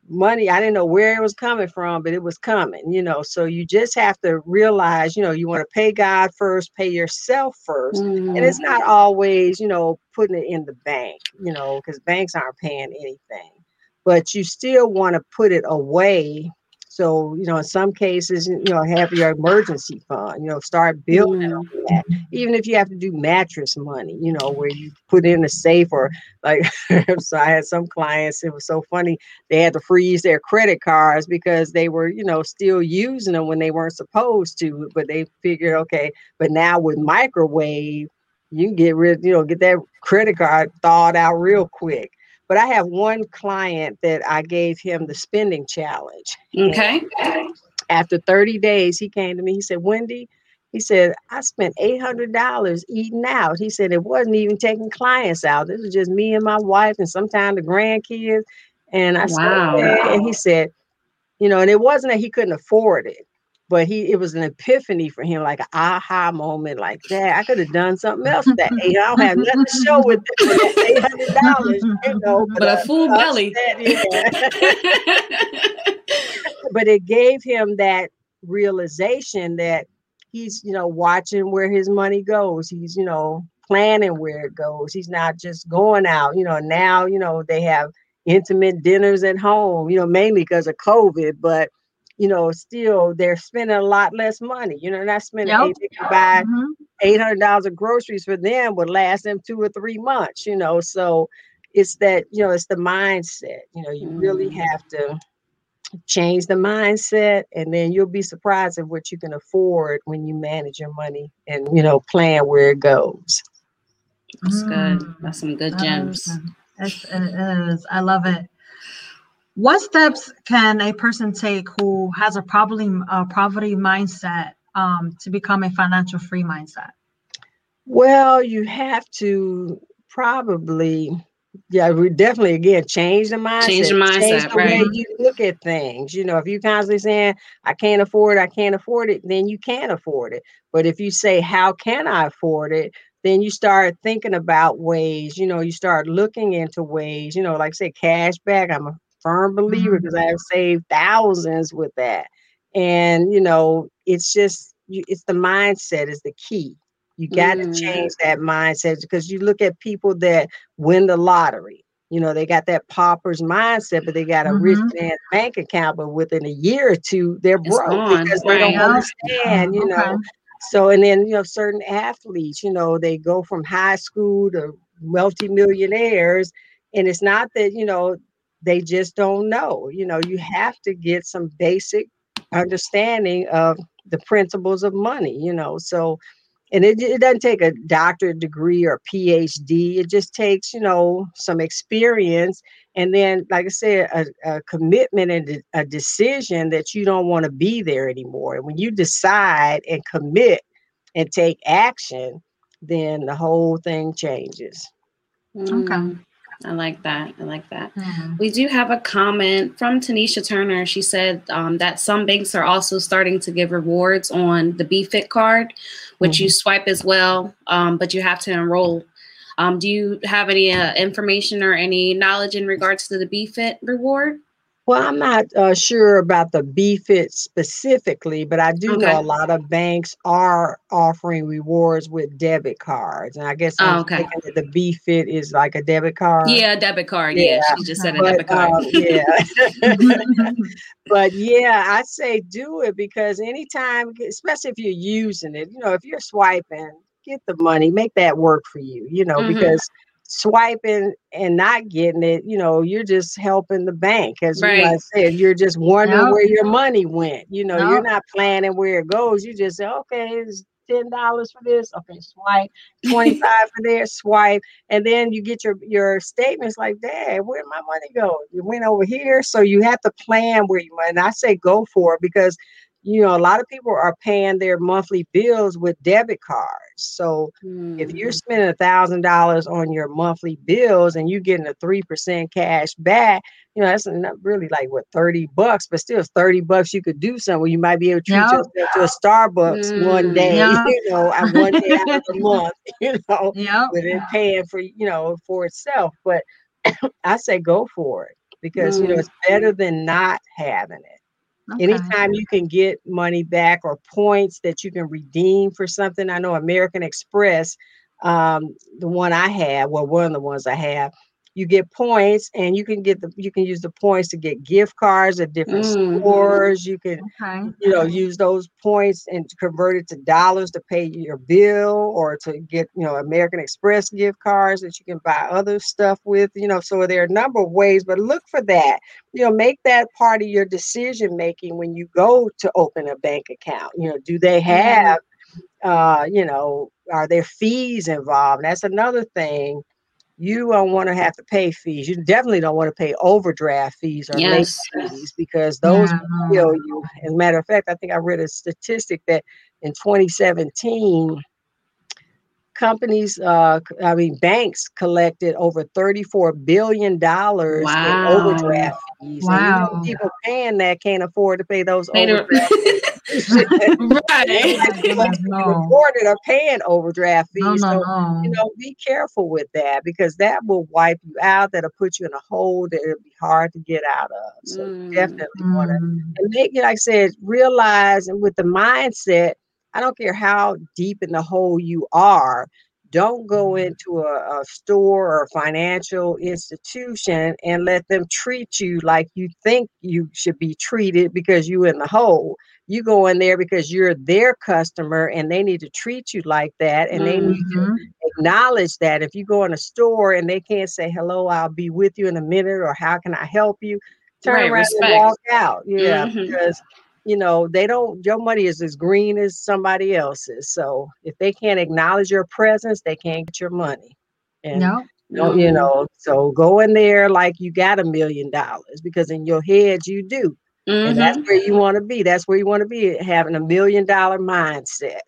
S2: money i didn't know where it was coming from but it was coming you know so you just have to realize you know you want to pay god first pay yourself 1st mm-hmm. and it's not always you know putting it in the bank you know because banks aren't paying anything but you still want to put it away so, you know, in some cases, you know, have your emergency fund, you know, start building mm. on that. Even if you have to do mattress money, you know, where you put in a safe or like, so I had some clients, it was so funny. They had to freeze their credit cards because they were, you know, still using them when they weren't supposed to, but they figured, okay, but now with microwave, you can get rid, you know, get that credit card thawed out real quick. But I have one client that I gave him the spending challenge.
S1: Okay.
S2: And after 30 days, he came to me. He said, Wendy, he said, I spent $800 eating out. He said, it wasn't even taking clients out. This was just me and my wife and sometimes the grandkids. And I wow. and he said, you know, and it wasn't that he couldn't afford it but he it was an epiphany for him, like an aha moment, like that. I could have done something else that day. I don't have nothing to show with eight hundred dollars, you know.
S1: But, but a full belly. yeah.
S2: but it gave him that realization that he's, you know, watching where his money goes. He's, you know, planning where it goes. He's not just going out. You know, now, you know, they have intimate dinners at home, you know, mainly because of COVID, but you know, still they're spending a lot less money. You know, not spending yep. buy mm-hmm. eight hundred dollars of groceries for them would last them two or three months. You know, so it's that you know it's the mindset. You know, you mm. really have to change the mindset, and then you'll be surprised at what you can afford when you manage your money and you know plan where it goes.
S1: That's mm. good. That's some good gems.
S3: It is. I love it. What steps can a person take who has a problem, a poverty mindset, um, to become a financial free mindset?
S2: Well, you have to probably, yeah, we definitely again change the mindset.
S1: Change the mindset, change the right?
S2: way you look at things. You know, if you're constantly saying, "I can't afford it," I can't afford it, then you can't afford it. But if you say, "How can I afford it?" then you start thinking about ways. You know, you start looking into ways. You know, like say cash back. I'm a firm believer because mm-hmm. I have saved thousands with that. And you know, it's just it's the mindset is the key. You got mm. to change that mindset because you look at people that win the lottery. You know, they got that pauper's mindset, but they got a mm-hmm. rich man bank account, but within a year or two, they're broke because they don't understand, you okay. know. So, and then, you know, certain athletes, you know, they go from high school to multi millionaires. And it's not that, you know, they just don't know. You know, you have to get some basic understanding of the principles of money, you know. So, and it, it doesn't take a doctorate degree or PhD. It just takes, you know, some experience. And then, like I said, a, a commitment and a decision that you don't want to be there anymore. And when you decide and commit and take action, then the whole thing changes.
S1: Okay. Mm. I like that. I like that. Mm-hmm. We do have a comment from Tanisha Turner. She said um, that some banks are also starting to give rewards on the BFIT card, which mm-hmm. you swipe as well, um, but you have to enroll. Um, do you have any uh, information or any knowledge in regards to the BFIT reward?
S2: Well, I'm not uh, sure about the BFIT specifically, but I do okay. know a lot of banks are offering rewards with debit cards, and I guess oh, okay. the BFIT is like a debit card.
S1: Yeah, debit card. Yeah, yeah she just said a but, debit card. Uh,
S2: yeah, but yeah, I say do it because anytime, especially if you're using it, you know, if you're swiping, get the money, make that work for you. You know, mm-hmm. because swiping and not getting it, you know, you're just helping the bank. As right. I said, you're just wondering where your money went. You know, you're not planning where it goes. You just say, okay, it's ten dollars for this. Okay, swipe. Twenty five for this. Swipe, and then you get your your statements like, "Dad, where my money go? You went over here." So you have to plan where you. And I say go for it because you know, a lot of people are paying their monthly bills with debit cards. So mm. if you're mm. spending a thousand dollars on your monthly bills and you're getting a three percent cash back, you know, that's not really like what 30 bucks, but still 30 bucks you could do something. You might be able to treat yep. yourself to a Starbucks mm. one day, yep. you know, one day out of the month, you know, yep. it paying for, you know, for itself. But I say go for it because mm. you know mm. it's better than not having it. Okay. Anytime you can get money back or points that you can redeem for something. I know American Express, um, the one I have, well, one of the ones I have, you get points and you can get the you can use the points to get gift cards at different mm. stores you can okay. you know use those points and convert it to dollars to pay your bill or to get you know american express gift cards that you can buy other stuff with you know so there are a number of ways but look for that you know make that part of your decision making when you go to open a bank account you know do they mm-hmm. have uh you know are there fees involved that's another thing you don't want to have to pay fees. You definitely don't want to pay overdraft fees or yes. late fees because those yeah. kill you. As a matter of fact, I think I read a statistic that in 2017, companies, uh, I mean, banks collected over $34 billion wow. in overdraft fees. Wow. And people paying that can't afford to pay those overdraft fees. Right. reported are paying overdraft fees. No, no, so, no. you know, be careful with that because that will wipe you out. That'll put you in a hole that it'll be hard to get out of. So mm. definitely mm. want to, and make, like I said, realize and with the mindset, I don't care how deep in the hole you are, don't go mm-hmm. into a, a, store or a financial institution and let them treat you like you think you should be treated because you're in the hole you go in there because you're their customer and they need to treat you like that and mm-hmm. they need to mm-hmm. acknowledge that if you go in a store and they can't say hello i'll be with you in a minute or how can i help you turn right, around respect. and walk out yeah mm-hmm. because you know they don't your money is as green as somebody else's so if they can't acknowledge your presence they can't get your money
S3: and no
S2: no. you know so go in there like you got a million dollars because in your head you do Mm-hmm. And that's mm-hmm. where you want to be. That's where you want to be, having a million dollar mindset.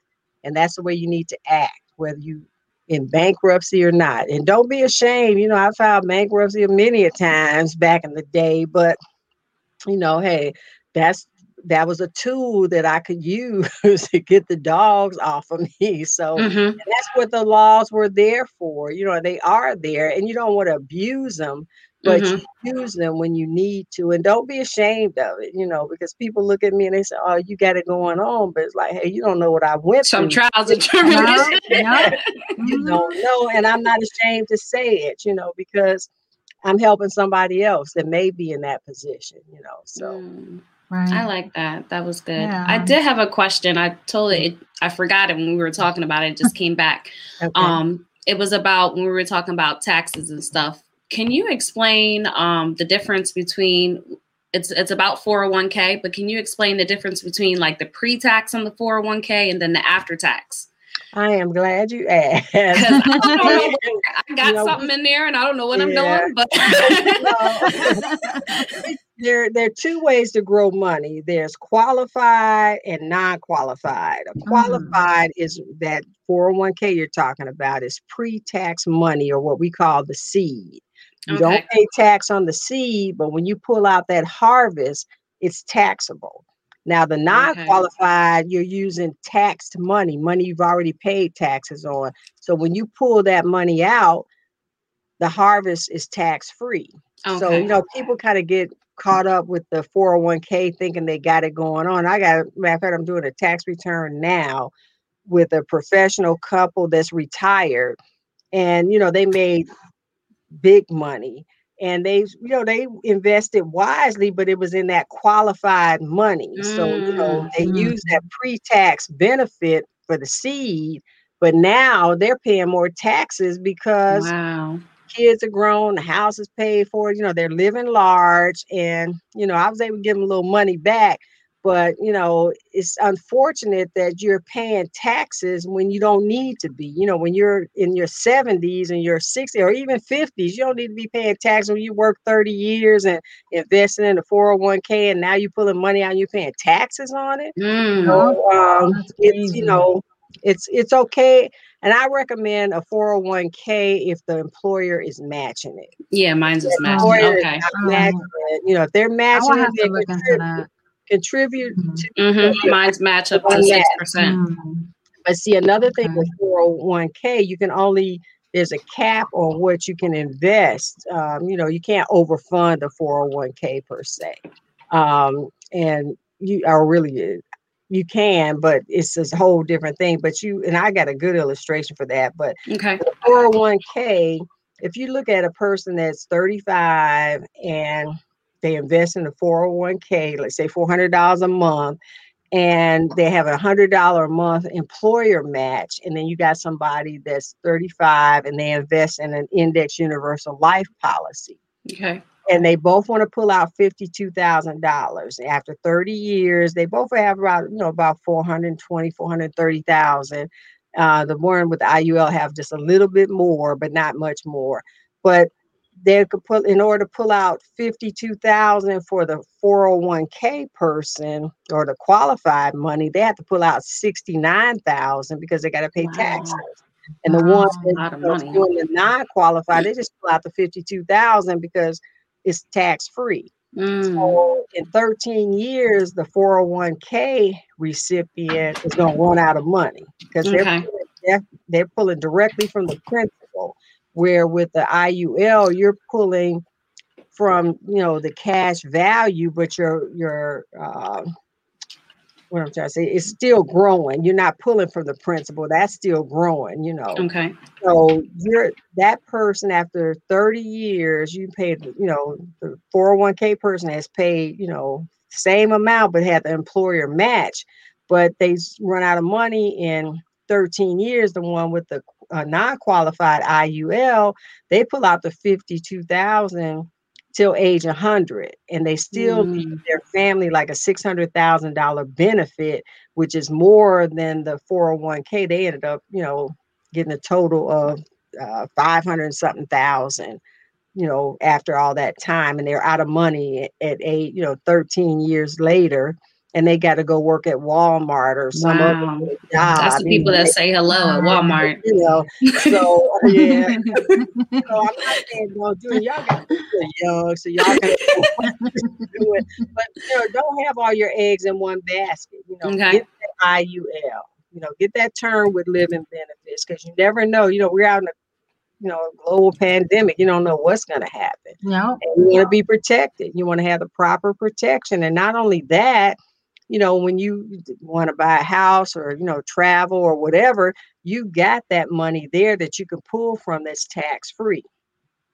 S2: And that's the way you need to act, whether you in bankruptcy or not. And don't be ashamed. You know, I filed bankruptcy many a times back in the day, but you know, hey, that's that was a tool that I could use to get the dogs off of me. So mm-hmm. that's what the laws were there for. You know, they are there, and you don't want to abuse them but mm-hmm. you use them when you need to and don't be ashamed of it you know because people look at me and they say oh you got it going on but it's like hey you don't know what i went
S1: some through Some trials and tribulations
S2: you mm-hmm. don't know and i'm not ashamed to say it you know because i'm helping somebody else that may be in that position you know so mm.
S1: Right. I like that. That was good. Yeah. I did have a question. I totally it, I forgot it when we were talking about it. it just came back. okay. Um, it was about when we were talking about taxes and stuff. Can you explain um, the difference between it's it's about 401k, but can you explain the difference between like the pre-tax on the 401k and then the after tax?
S2: I am glad you asked.
S1: I, I got you know, something in there and I don't know what yeah. I'm doing, but
S2: there, there are two ways to grow money. There's qualified and non-qualified. Mm. Qualified mm. is that 401k you're talking about is pre-tax money or what we call the seed. You okay. don't pay tax on the seed, but when you pull out that harvest, it's taxable. Now, the non qualified, okay. you're using taxed money, money you've already paid taxes on. So when you pull that money out, the harvest is tax free. Okay. So, you know, people kind of get caught up with the 401k thinking they got it going on. I got, matter of fact, I'm doing a tax return now with a professional couple that's retired. And, you know, they made big money and they you know they invested wisely but it was in that qualified money mm. so you know they mm. use that pre-tax benefit for the seed but now they're paying more taxes because wow. Kids are grown the house is paid for you know they're living large and you know i was able to give them a little money back but you know it's unfortunate that you're paying taxes when you don't need to be you know when you're in your 70s and your 60s or even 50s you don't need to be paying taxes when you work 30 years and investing in the 401k and now you're pulling money out and you're paying taxes on it mm. so, um, it's you know it's it's okay and I recommend a 401k if the employer is matching it.
S1: Yeah, mine's is matching. Okay.
S2: Matching it, you know, if they're matching it, they contribute, contribute
S1: mm-hmm. to mm-hmm. mine's match up to six percent. Mm-hmm.
S2: But see, another thing with 401k, you can only there's a cap on what you can invest. Um, you know, you can't overfund a 401k per se. Um, and you are really you can, but it's a whole different thing. But you and I got a good illustration for that. But
S1: okay,
S2: 401k if you look at a person that's 35 and they invest in a 401k, let's say $400 a month, and they have a hundred dollar a month employer match, and then you got somebody that's 35 and they invest in an index universal life policy.
S1: Okay.
S2: And they both want to pull out $52,000 after 30 years. They both have about, you know, about 420, 430,000. Uh, the one with the IUL have just a little bit more, but not much more. But they could put in order to pull out 52,000 for the 401k person or the qualified money, they have to pull out 69,000 because they got to pay wow. taxes. And the wow, ones that doing the non-qualified, they just pull out the 52,000 because it's tax free. Mm. So in 13 years, the 401k recipient is going to run out of money because okay. they're, they're, they're pulling directly from the principal where with the IUL you're pulling from you know the cash value, but your your uh, what I'm trying to say it's still growing. You're not pulling from the principal; that's still growing. You know.
S1: Okay.
S2: So you're that person after 30 years, you paid. You know, the 401k person has paid. You know, same amount, but had the employer match, but they run out of money in 13 years. The one with the uh, non-qualified IUL, they pull out the 52,000 till age 100 and they still mm. leave their family like a $600,000 benefit which is more than the 401k they ended up you know getting a total of uh, 500 something thousand you know after all that time and they're out of money at eight you know 13 years later and they got to go work at Walmart or some wow. other job.
S1: That's the people that say hello at Walmart.
S2: You know, so yeah. so I'm not saying don't do it. Y'all got young, so y'all do it. But you know, don't have all your eggs in one basket. You know, okay. get that IUL. You know, get that term with living benefits because you never know. You know, we're out in a you know, global pandemic. You don't know what's going to happen.
S3: No.
S2: And you want to be protected. You want to have the proper protection. And not only that, you know, when you want to buy a house or, you know, travel or whatever, you got that money there that you can pull from that's tax free.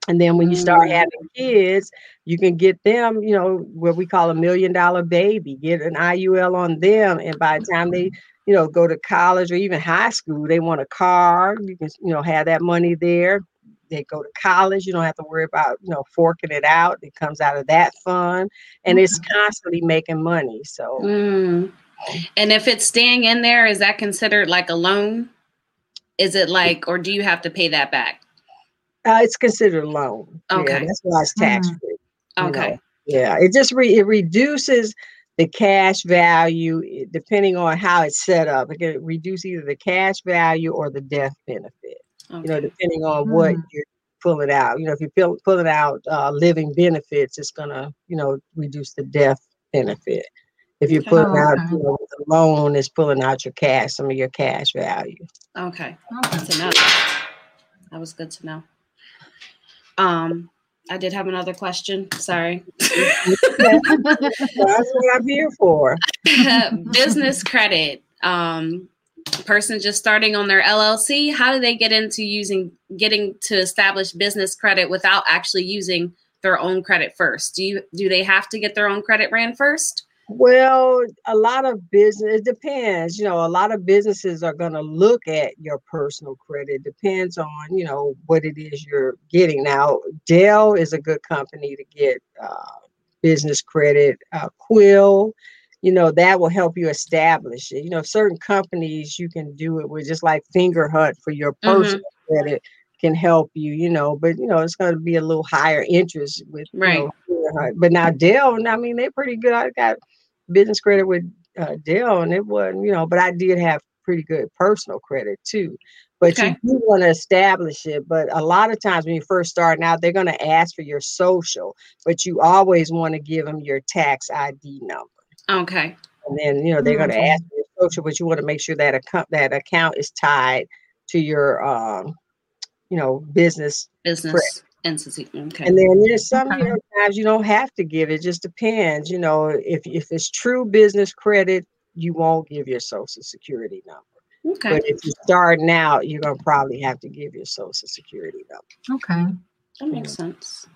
S2: And then when you start mm. having kids, you can get them, you know, what we call a million dollar baby, get an IUL on them. And by the time they, you know, go to college or even high school, they want a car, you can, you know, have that money there they go to college. You don't have to worry about, you know, forking it out. It comes out of that fund and mm-hmm. it's constantly making money. So,
S1: mm. and if it's staying in there, is that considered like a loan? Is it like, or do you have to pay that back?
S2: Uh, it's considered a loan. Okay. Yeah, that's why it's tax free.
S1: Mm. Okay.
S2: Know? Yeah. It just re- it reduces the cash value depending on how it's set up. It can reduce either the cash value or the death benefit okay. you know, depending on mm. what you're pulling out. You know, if you're pull, pulling out uh, living benefits, it's gonna, you know, reduce the death benefit. If you're pulling oh, okay. out, you know, the loan is pulling out your cash, some of your cash value.
S1: Okay, to know. That was good to know. Um, I did have another question. Sorry.
S2: That's what I'm here for.
S1: Business credit. Um, person just starting on their LLC, how do they get into using getting to establish business credit without actually using their own credit first? Do you do they have to get their own credit ran first?
S2: Well, a lot of business it depends. You know, a lot of businesses are going to look at your personal credit. Depends on you know what it is you're getting. Now, Dell is a good company to get uh, business credit. Uh, Quill you know that will help you establish it you know certain companies you can do it with just like Fingerhut for your mm-hmm. personal mm-hmm. credit can help you you know but you know it's going to be a little higher interest with
S1: right
S2: you know, but now dell i mean they're pretty good i got business credit with uh, dell and it wasn't you know but i did have pretty good personal credit too but okay. you do want to establish it. But a lot of times when you first starting out, they're going to ask for your social, but you always want to give them your tax ID number.
S1: Okay.
S2: And then you know they're going to ask you social, but you want to make sure that account that account is tied to your um, you know, business
S1: business credit. entity. Okay.
S2: And then there's some okay. you know, times you don't have to give. It just depends. You know, if if it's true business credit, you won't give your social security number.
S1: Okay.
S2: But if you're starting out, you're gonna probably have to give your social security number.
S3: Okay.
S1: That makes sense.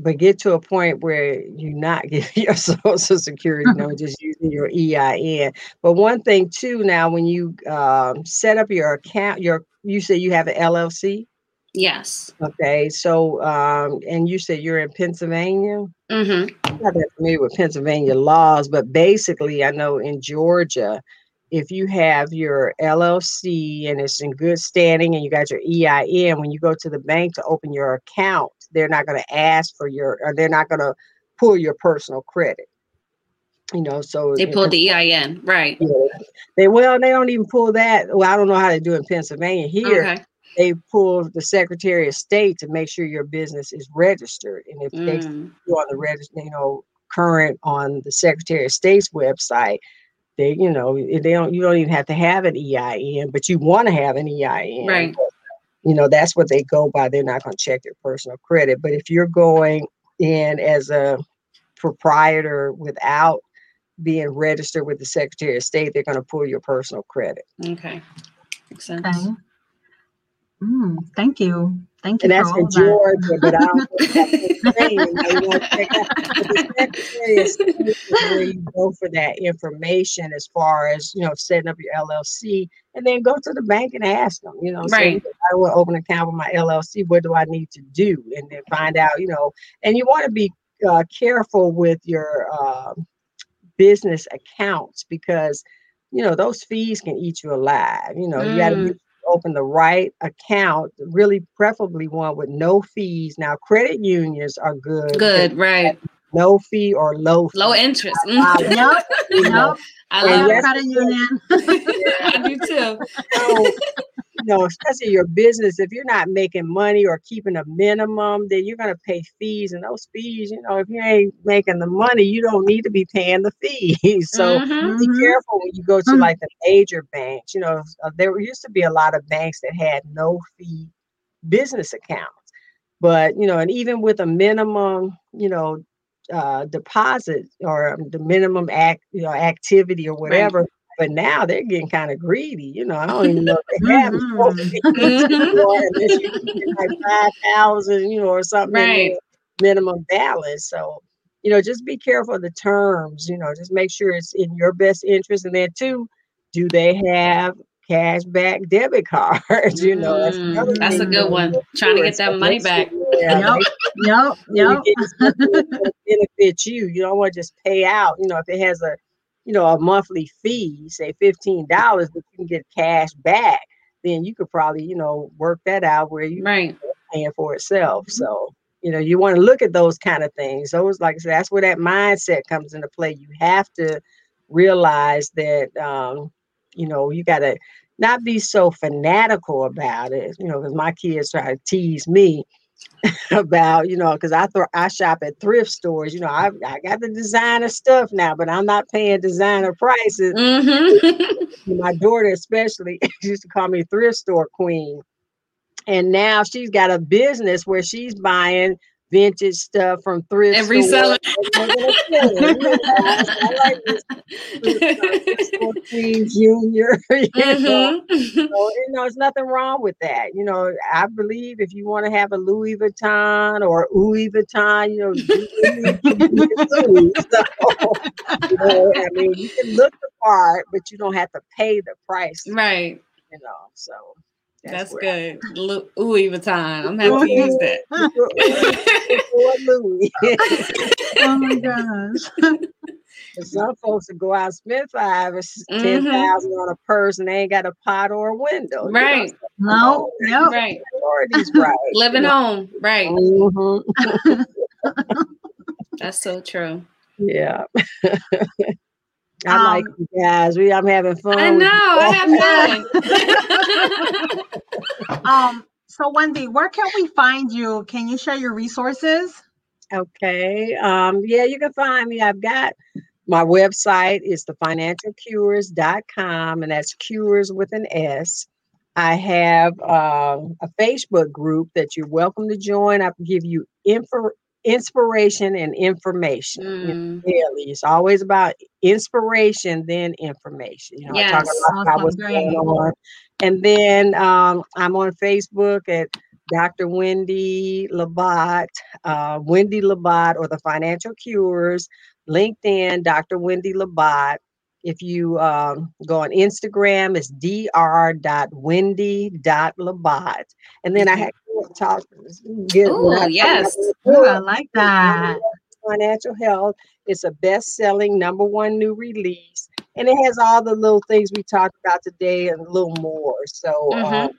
S2: But get to a point where you're not giving your social security number, just using your EIN. But one thing too, now when you um, set up your account, your you say you have an LLC.
S1: Yes.
S2: Okay, so um, and you said you're in Pennsylvania.
S1: Mm-hmm.
S2: I'm not that familiar with Pennsylvania laws, but basically, I know in Georgia, if you have your LLC and it's in good standing and you got your EIN, when you go to the bank to open your account, they're not going to ask for your, or they're not going to pull your personal credit. You know, so
S1: They pull the EIN, right?
S2: They well, they don't even pull that. Well, I don't know how they do in Pennsylvania. Here,
S1: Okay.
S2: they pull the Secretary of State to make sure your business is registered, and if they
S1: Mm.
S2: you on the register, you know, current on the Secretary of State's website, they, you know, they don't, you don't even have to have an EIN, but you want to have an EIN.
S1: Right.
S2: But, you know, that's what they go by. They're not going to check your personal credit. But if you're going in as a proprietor without being registered with the Secretary of State, they're going to pull your personal credit.
S1: Okay. Makes sense.
S3: Okay. Mm, thank you. Thank you.
S2: And that's
S3: for all
S2: in
S3: that.
S2: Georgia, but I don't know if that's Pennsylvania. You check out. But the Secretary of State is where you go for that information as far as, you know, setting up your LLC and then go to the bank and ask them, you know, say,
S1: Right.
S2: I want to open an account with my LLC. What do I need to do? And then find out, you know, and you want to be uh, careful with your um business accounts because, you know, those fees can eat you alive. You know, you got to
S1: Mm.
S2: Open the right account, really preferably one with no fees. Now, credit unions are good.
S1: Good, right.
S2: No fee or low fee.
S1: Low interest.
S2: Wow.
S1: Mm.
S3: Yep.
S2: You know,
S3: Yep.
S1: I love
S2: yes-
S3: Credit union.
S1: I do too.
S2: so, you know, especially your business, if you're not making money or keeping a minimum, then you're going to pay fees. And those fees, you know, if you ain't making the money, you don't need to be paying the fees. So,
S1: Mhm.
S2: be
S3: Mhm.
S2: careful when you go to
S3: Mm.
S2: like the major banks. You know, uh, there used to be a lot of banks that had no fee business accounts, but you know, and even with a minimum, you know, uh, deposit or um, the minimum act, you know, activity or whatever. But now they're getting kind of greedy. You know, I don't even know if they have no
S3: Mhm.
S2: fees
S1: Mhm.
S2: anymore unless you get like five thousand, you know, or something.
S1: Right.
S2: Minimum balance. So you know, just be careful of the terms, you know, just make sure it's in your best interest. And then two, do they have cash back debit cards? you know, that's,
S1: Mm, that's a good one. Trying to get that
S2: So
S1: money back.
S2: Yeah,
S3: Yep.
S2: make
S3: Yep.
S2: you
S3: Yep.
S2: get something benefit you. You don't want to just pay out. You know, if it has a, you know, a monthly fee, say fifteen dollars, but you can get cash back, then you could probably, you know, work that out where you
S1: Right.
S2: paying for itself.
S3: Mhm.
S2: So, you know, you want to look at those kind of things. Those, like I said, that's where that mindset comes into play. You have to realize that, um, you know, you got to not be so fanatical about it, you know, because my kids try to tease me about, you know, because I throw I shop at thrift stores. You know, I I got the designer stuff now, but I'm not paying designer prices.
S1: Mm-hmm.
S2: My daughter, especially, used to call me thrift store queen. And now she's got a business where she's buying vintage stuff from thrift
S1: And
S2: stores
S1: reselling.
S2: and making a killing, you know. I like this thrift store queen junior. You know?
S1: Mhm.
S2: So, you know, there's nothing wrong with that. You know, I believe if you want to have a Louis Vuitton or Louis Vuitton, you know, do what you need to do to Louis. So, you know, I mean, you can look the part, but you don't have to pay the price.
S1: Right.
S2: You know, so
S1: That's
S2: where-
S1: good. Lu- Louis Vuitton. I'm happy to use that.
S2: For Louis.
S3: Oh my gosh.
S2: Some folks will go out and spend five or s- ten thousand on a purse and they ain't got a pot or a window. you know,
S1: Right.
S2: so
S3: No. Yep.
S1: Right.
S2: Priorities right.
S1: Living home. Right.
S2: Mhm.
S1: That's so true.
S2: Yeah. I like
S3: Um,
S2: you guys. We I'm having fun.
S1: I know.
S2: you
S1: I have fun.
S3: Um, so Wendy, where can we find you? Can you share your resources?
S2: Okay. Um, yeah, you can find me. I've got my website is thefinancialcures.com and that's cures with an S. I have um, a Facebook group that you're welcome to join. I can give you info inspiration and information. Mm. Really, it's always about inspiration, then information. You know, yes. I talk a lot about what's going on. And then um, I'm on Facebook at Dr. Wendy Labat, uh, Wendy Labat, or the Financial Cures. LinkedIn, Dr. Wendy Labat. If you um, go on Instagram, it's dr.wendy.labat. And then I talk.
S1: Oh, yes.
S3: Ooh, I like that.
S2: Financial health. It's a best-selling number one new release, and it has all the little things we talked about today and a little more. So, mm-hmm. um,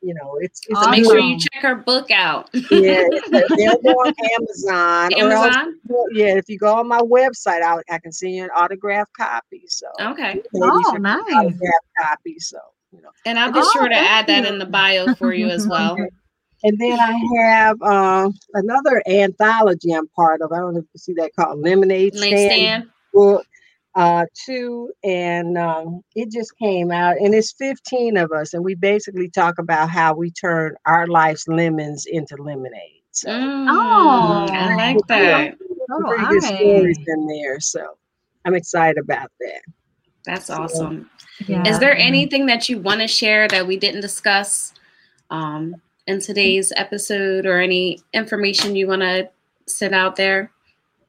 S2: you know, it's, it's
S1: so make sure you check her book out.
S2: yeah, it's available on Amazon.
S1: Amazon.
S2: Else, yeah, if you go on my website, I, I can send you an autograph copy. So
S1: okay.
S3: Oh, nice. Autograph
S2: copy. So you know.
S1: And I'll be oh, sure to add you. that in the bio for you as well. Okay.
S2: And then I have um, another anthology I'm part of. I don't know if you see that called Lemonade Stand, Stand. book uh, too, and um, it just came out, and it's 15 of us, and we basically talk about how we turn our life's lemons into lemonade.
S1: So, mm, oh, I like that.
S2: Oh, pretty good stories in there, so I'm excited about that.
S1: That's awesome. yeah. Is there anything that you want to share that we didn't discuss um, in today's episode, or any information you want to send out there?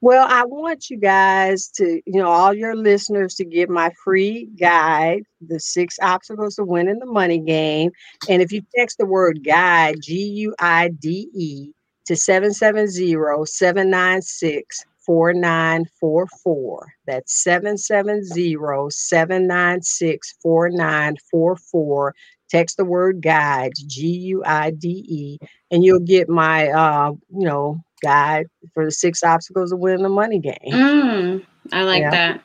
S2: Well, I want you guys to, you know, all your listeners to get my free guide, The Six Obstacles to Winning the Money Game. And if you text the word guide, G U I D E, to 770 796 4944. That's 770 796 4944. Text the word guides, G U I D E, and you'll get my, uh, you know, guide for the six obstacles of winning the money game.
S1: Mm, I like yeah. that.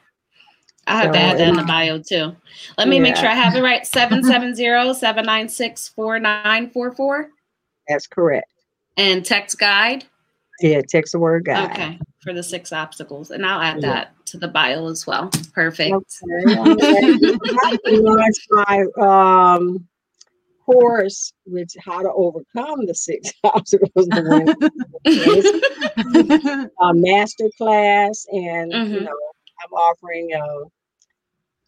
S1: I have so, to add that in the bio too. Let me yeah. make sure I have it right. 770-796-4944.
S2: That's correct.
S1: And text guide?
S2: Yeah, text the word guide.
S1: Okay, for the six obstacles. And I'll add yeah. that to the bio as well. Perfect. Okay.
S2: my um course, which how to overcome the six obstacles, a master class, and mm-hmm. you know, I'm offering. Uh,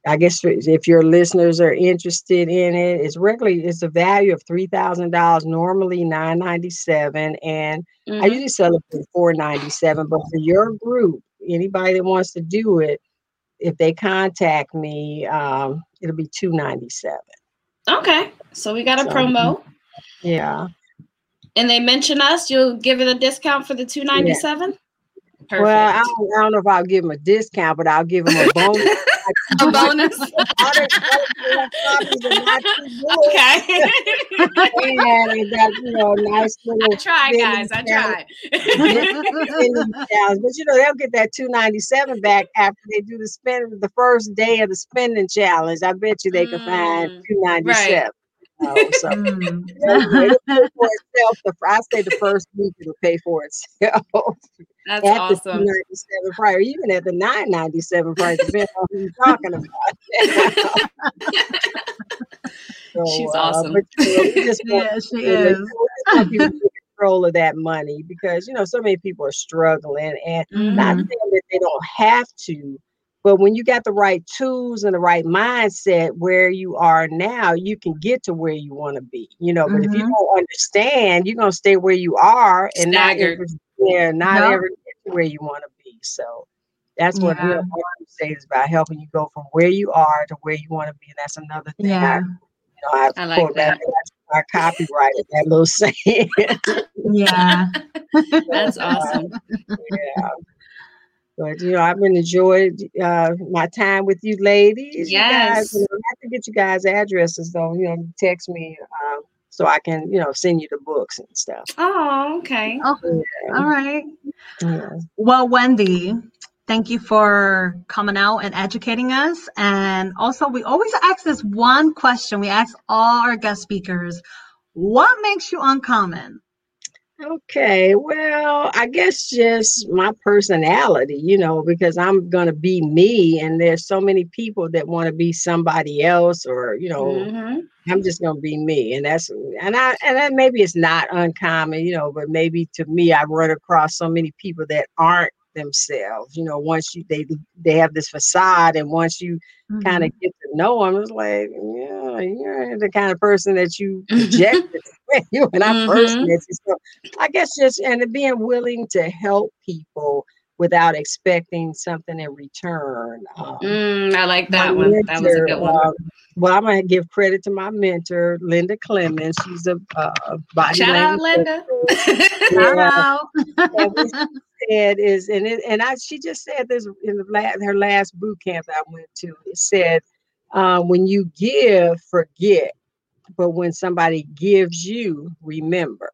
S2: I guess if your listeners are interested in it, it's regularly it's a value of three thousand dollars. Normally nine ninety seven, and mm-hmm. I usually sell it for four ninety seven. But for your group, anybody that wants to do it, if they contact me, um, it'll be two ninety seven.
S1: Okay. So we got a so, promo.
S2: Yeah.
S1: And they mention us, you'll give it a discount for the 297?
S2: Well, I don't, I don't know if I'll give them a discount, but I'll give them a bonus.
S1: a bonus. okay.
S2: and I got, you know, nice little.
S1: I try, guys. I try.
S2: but you know, they'll get that 297 back after they do the spend the first day of the spending challenge. I bet you they can mm, find 297. Right. So mm. for itself. The, I say the first week it'll pay for itself.
S1: That's at awesome.
S2: the 97 price, even at the 997 price, depending on who you're talking about.
S1: so, She's uh, awesome. But, you know,
S3: just yeah, she is.
S2: control of that money because you know so many people are struggling and mm-hmm. not saying that they don't have to but when you got the right tools and the right mindset where you are now, you can get to where you want to be. You know, but mm-hmm. if you mm-hmm. don't understand, you're gonna stay where you are and Staggered. not ever, yeah, not nope. ever get to where you want to be. So that's what yeah. real say is about helping you go from where you are to where you want to be. And that's another thing.
S1: Yeah. I, you
S2: know, I, I like that. I copyrighted that little saying.
S3: yeah.
S1: that's awesome.
S2: Yeah. But you know, I've been enjoyed uh, my time with you, ladies.
S1: Yes.
S2: You guys, you know, I have to get you guys' addresses though. You know, text me um, so I can you know send you the books and stuff.
S1: Oh, okay.
S3: Oh, yeah. all right. Yeah. Well, Wendy, thank you for coming out and educating us. And also, we always ask this one question. We ask all our guest speakers, "What makes you uncommon?"
S2: Okay, well, I guess just my personality, you know, because I'm going to be me, and there's so many people that want to be somebody else, or, you know, mm-hmm. I'm just going to be me. And that's, and I, and then maybe it's not uncommon, you know, but maybe to me, I run across so many people that aren't themselves. You know, once you they they have this facade, and once you mm-hmm. kind of get to know them, it's like, yeah, you're the kind of person that you project. you and I mm-hmm. personally, so I guess just and being willing to help people without expecting something in return.
S1: Um, mm, I like that one. Mentor, that was a good one. Uh,
S2: well, I'm gonna give credit to my mentor, Linda Clemens. She's a uh, body
S1: shout out, Linda.
S3: shout out.
S2: Said is, and it, and I she just said this in the last, her last boot camp I went to. It said, uh, when you give, forget, but when somebody gives you, remember.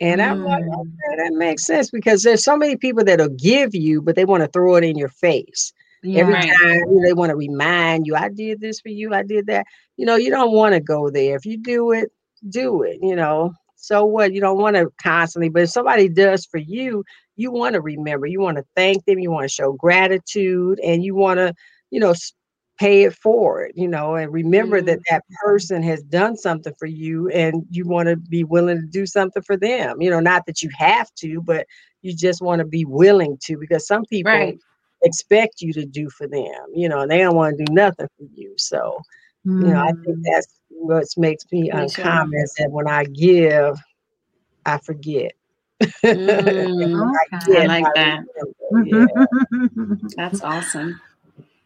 S2: And I'm like, mm. okay, that makes sense because there's so many people that'll give you, but they want to throw it in your face. Yeah, Every time they want to remind you, I did this for you, I did that. You know, you don't want to go there. If you do it, do it, you know. So what? You don't want to constantly, but if somebody does for you, you want to remember, you want to thank them, you want to show gratitude, and you want to, you know, pay it forward, you know, and remember mm-hmm. that that person has done something for you and you want to be willing to do something for them. You know, not that you have to, but you just want to be willing to because some people right. expect you to do for them, you know, and they don't want to do nothing for you. So, mm-hmm. you know, I think mm. that's what makes me uncommon is that when I give, I forget.
S1: Mm, okay. I, I like that. Yeah. That's awesome.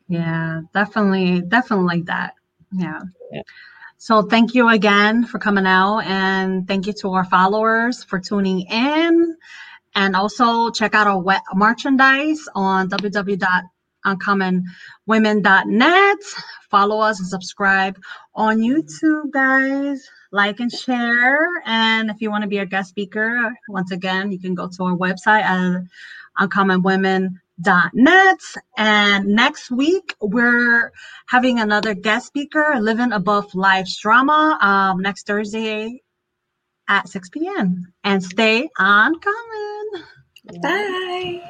S3: Yeah, definitely, definitely like that. Yeah. yeah. So thank you again for coming out and thank you to our followers for tuning in. And also check out our web merchandise on www.uncommonwomen.net. Follow us and subscribe on YouTube, guys. Like and share. And if you want to be a guest speaker, once again, you can go to our website at uncommonwomen.net net. And next week, we're having another guest speaker, Living Above Life's Drama, um, next Thursday at 6 p.m. And stay on common.
S1: Bye.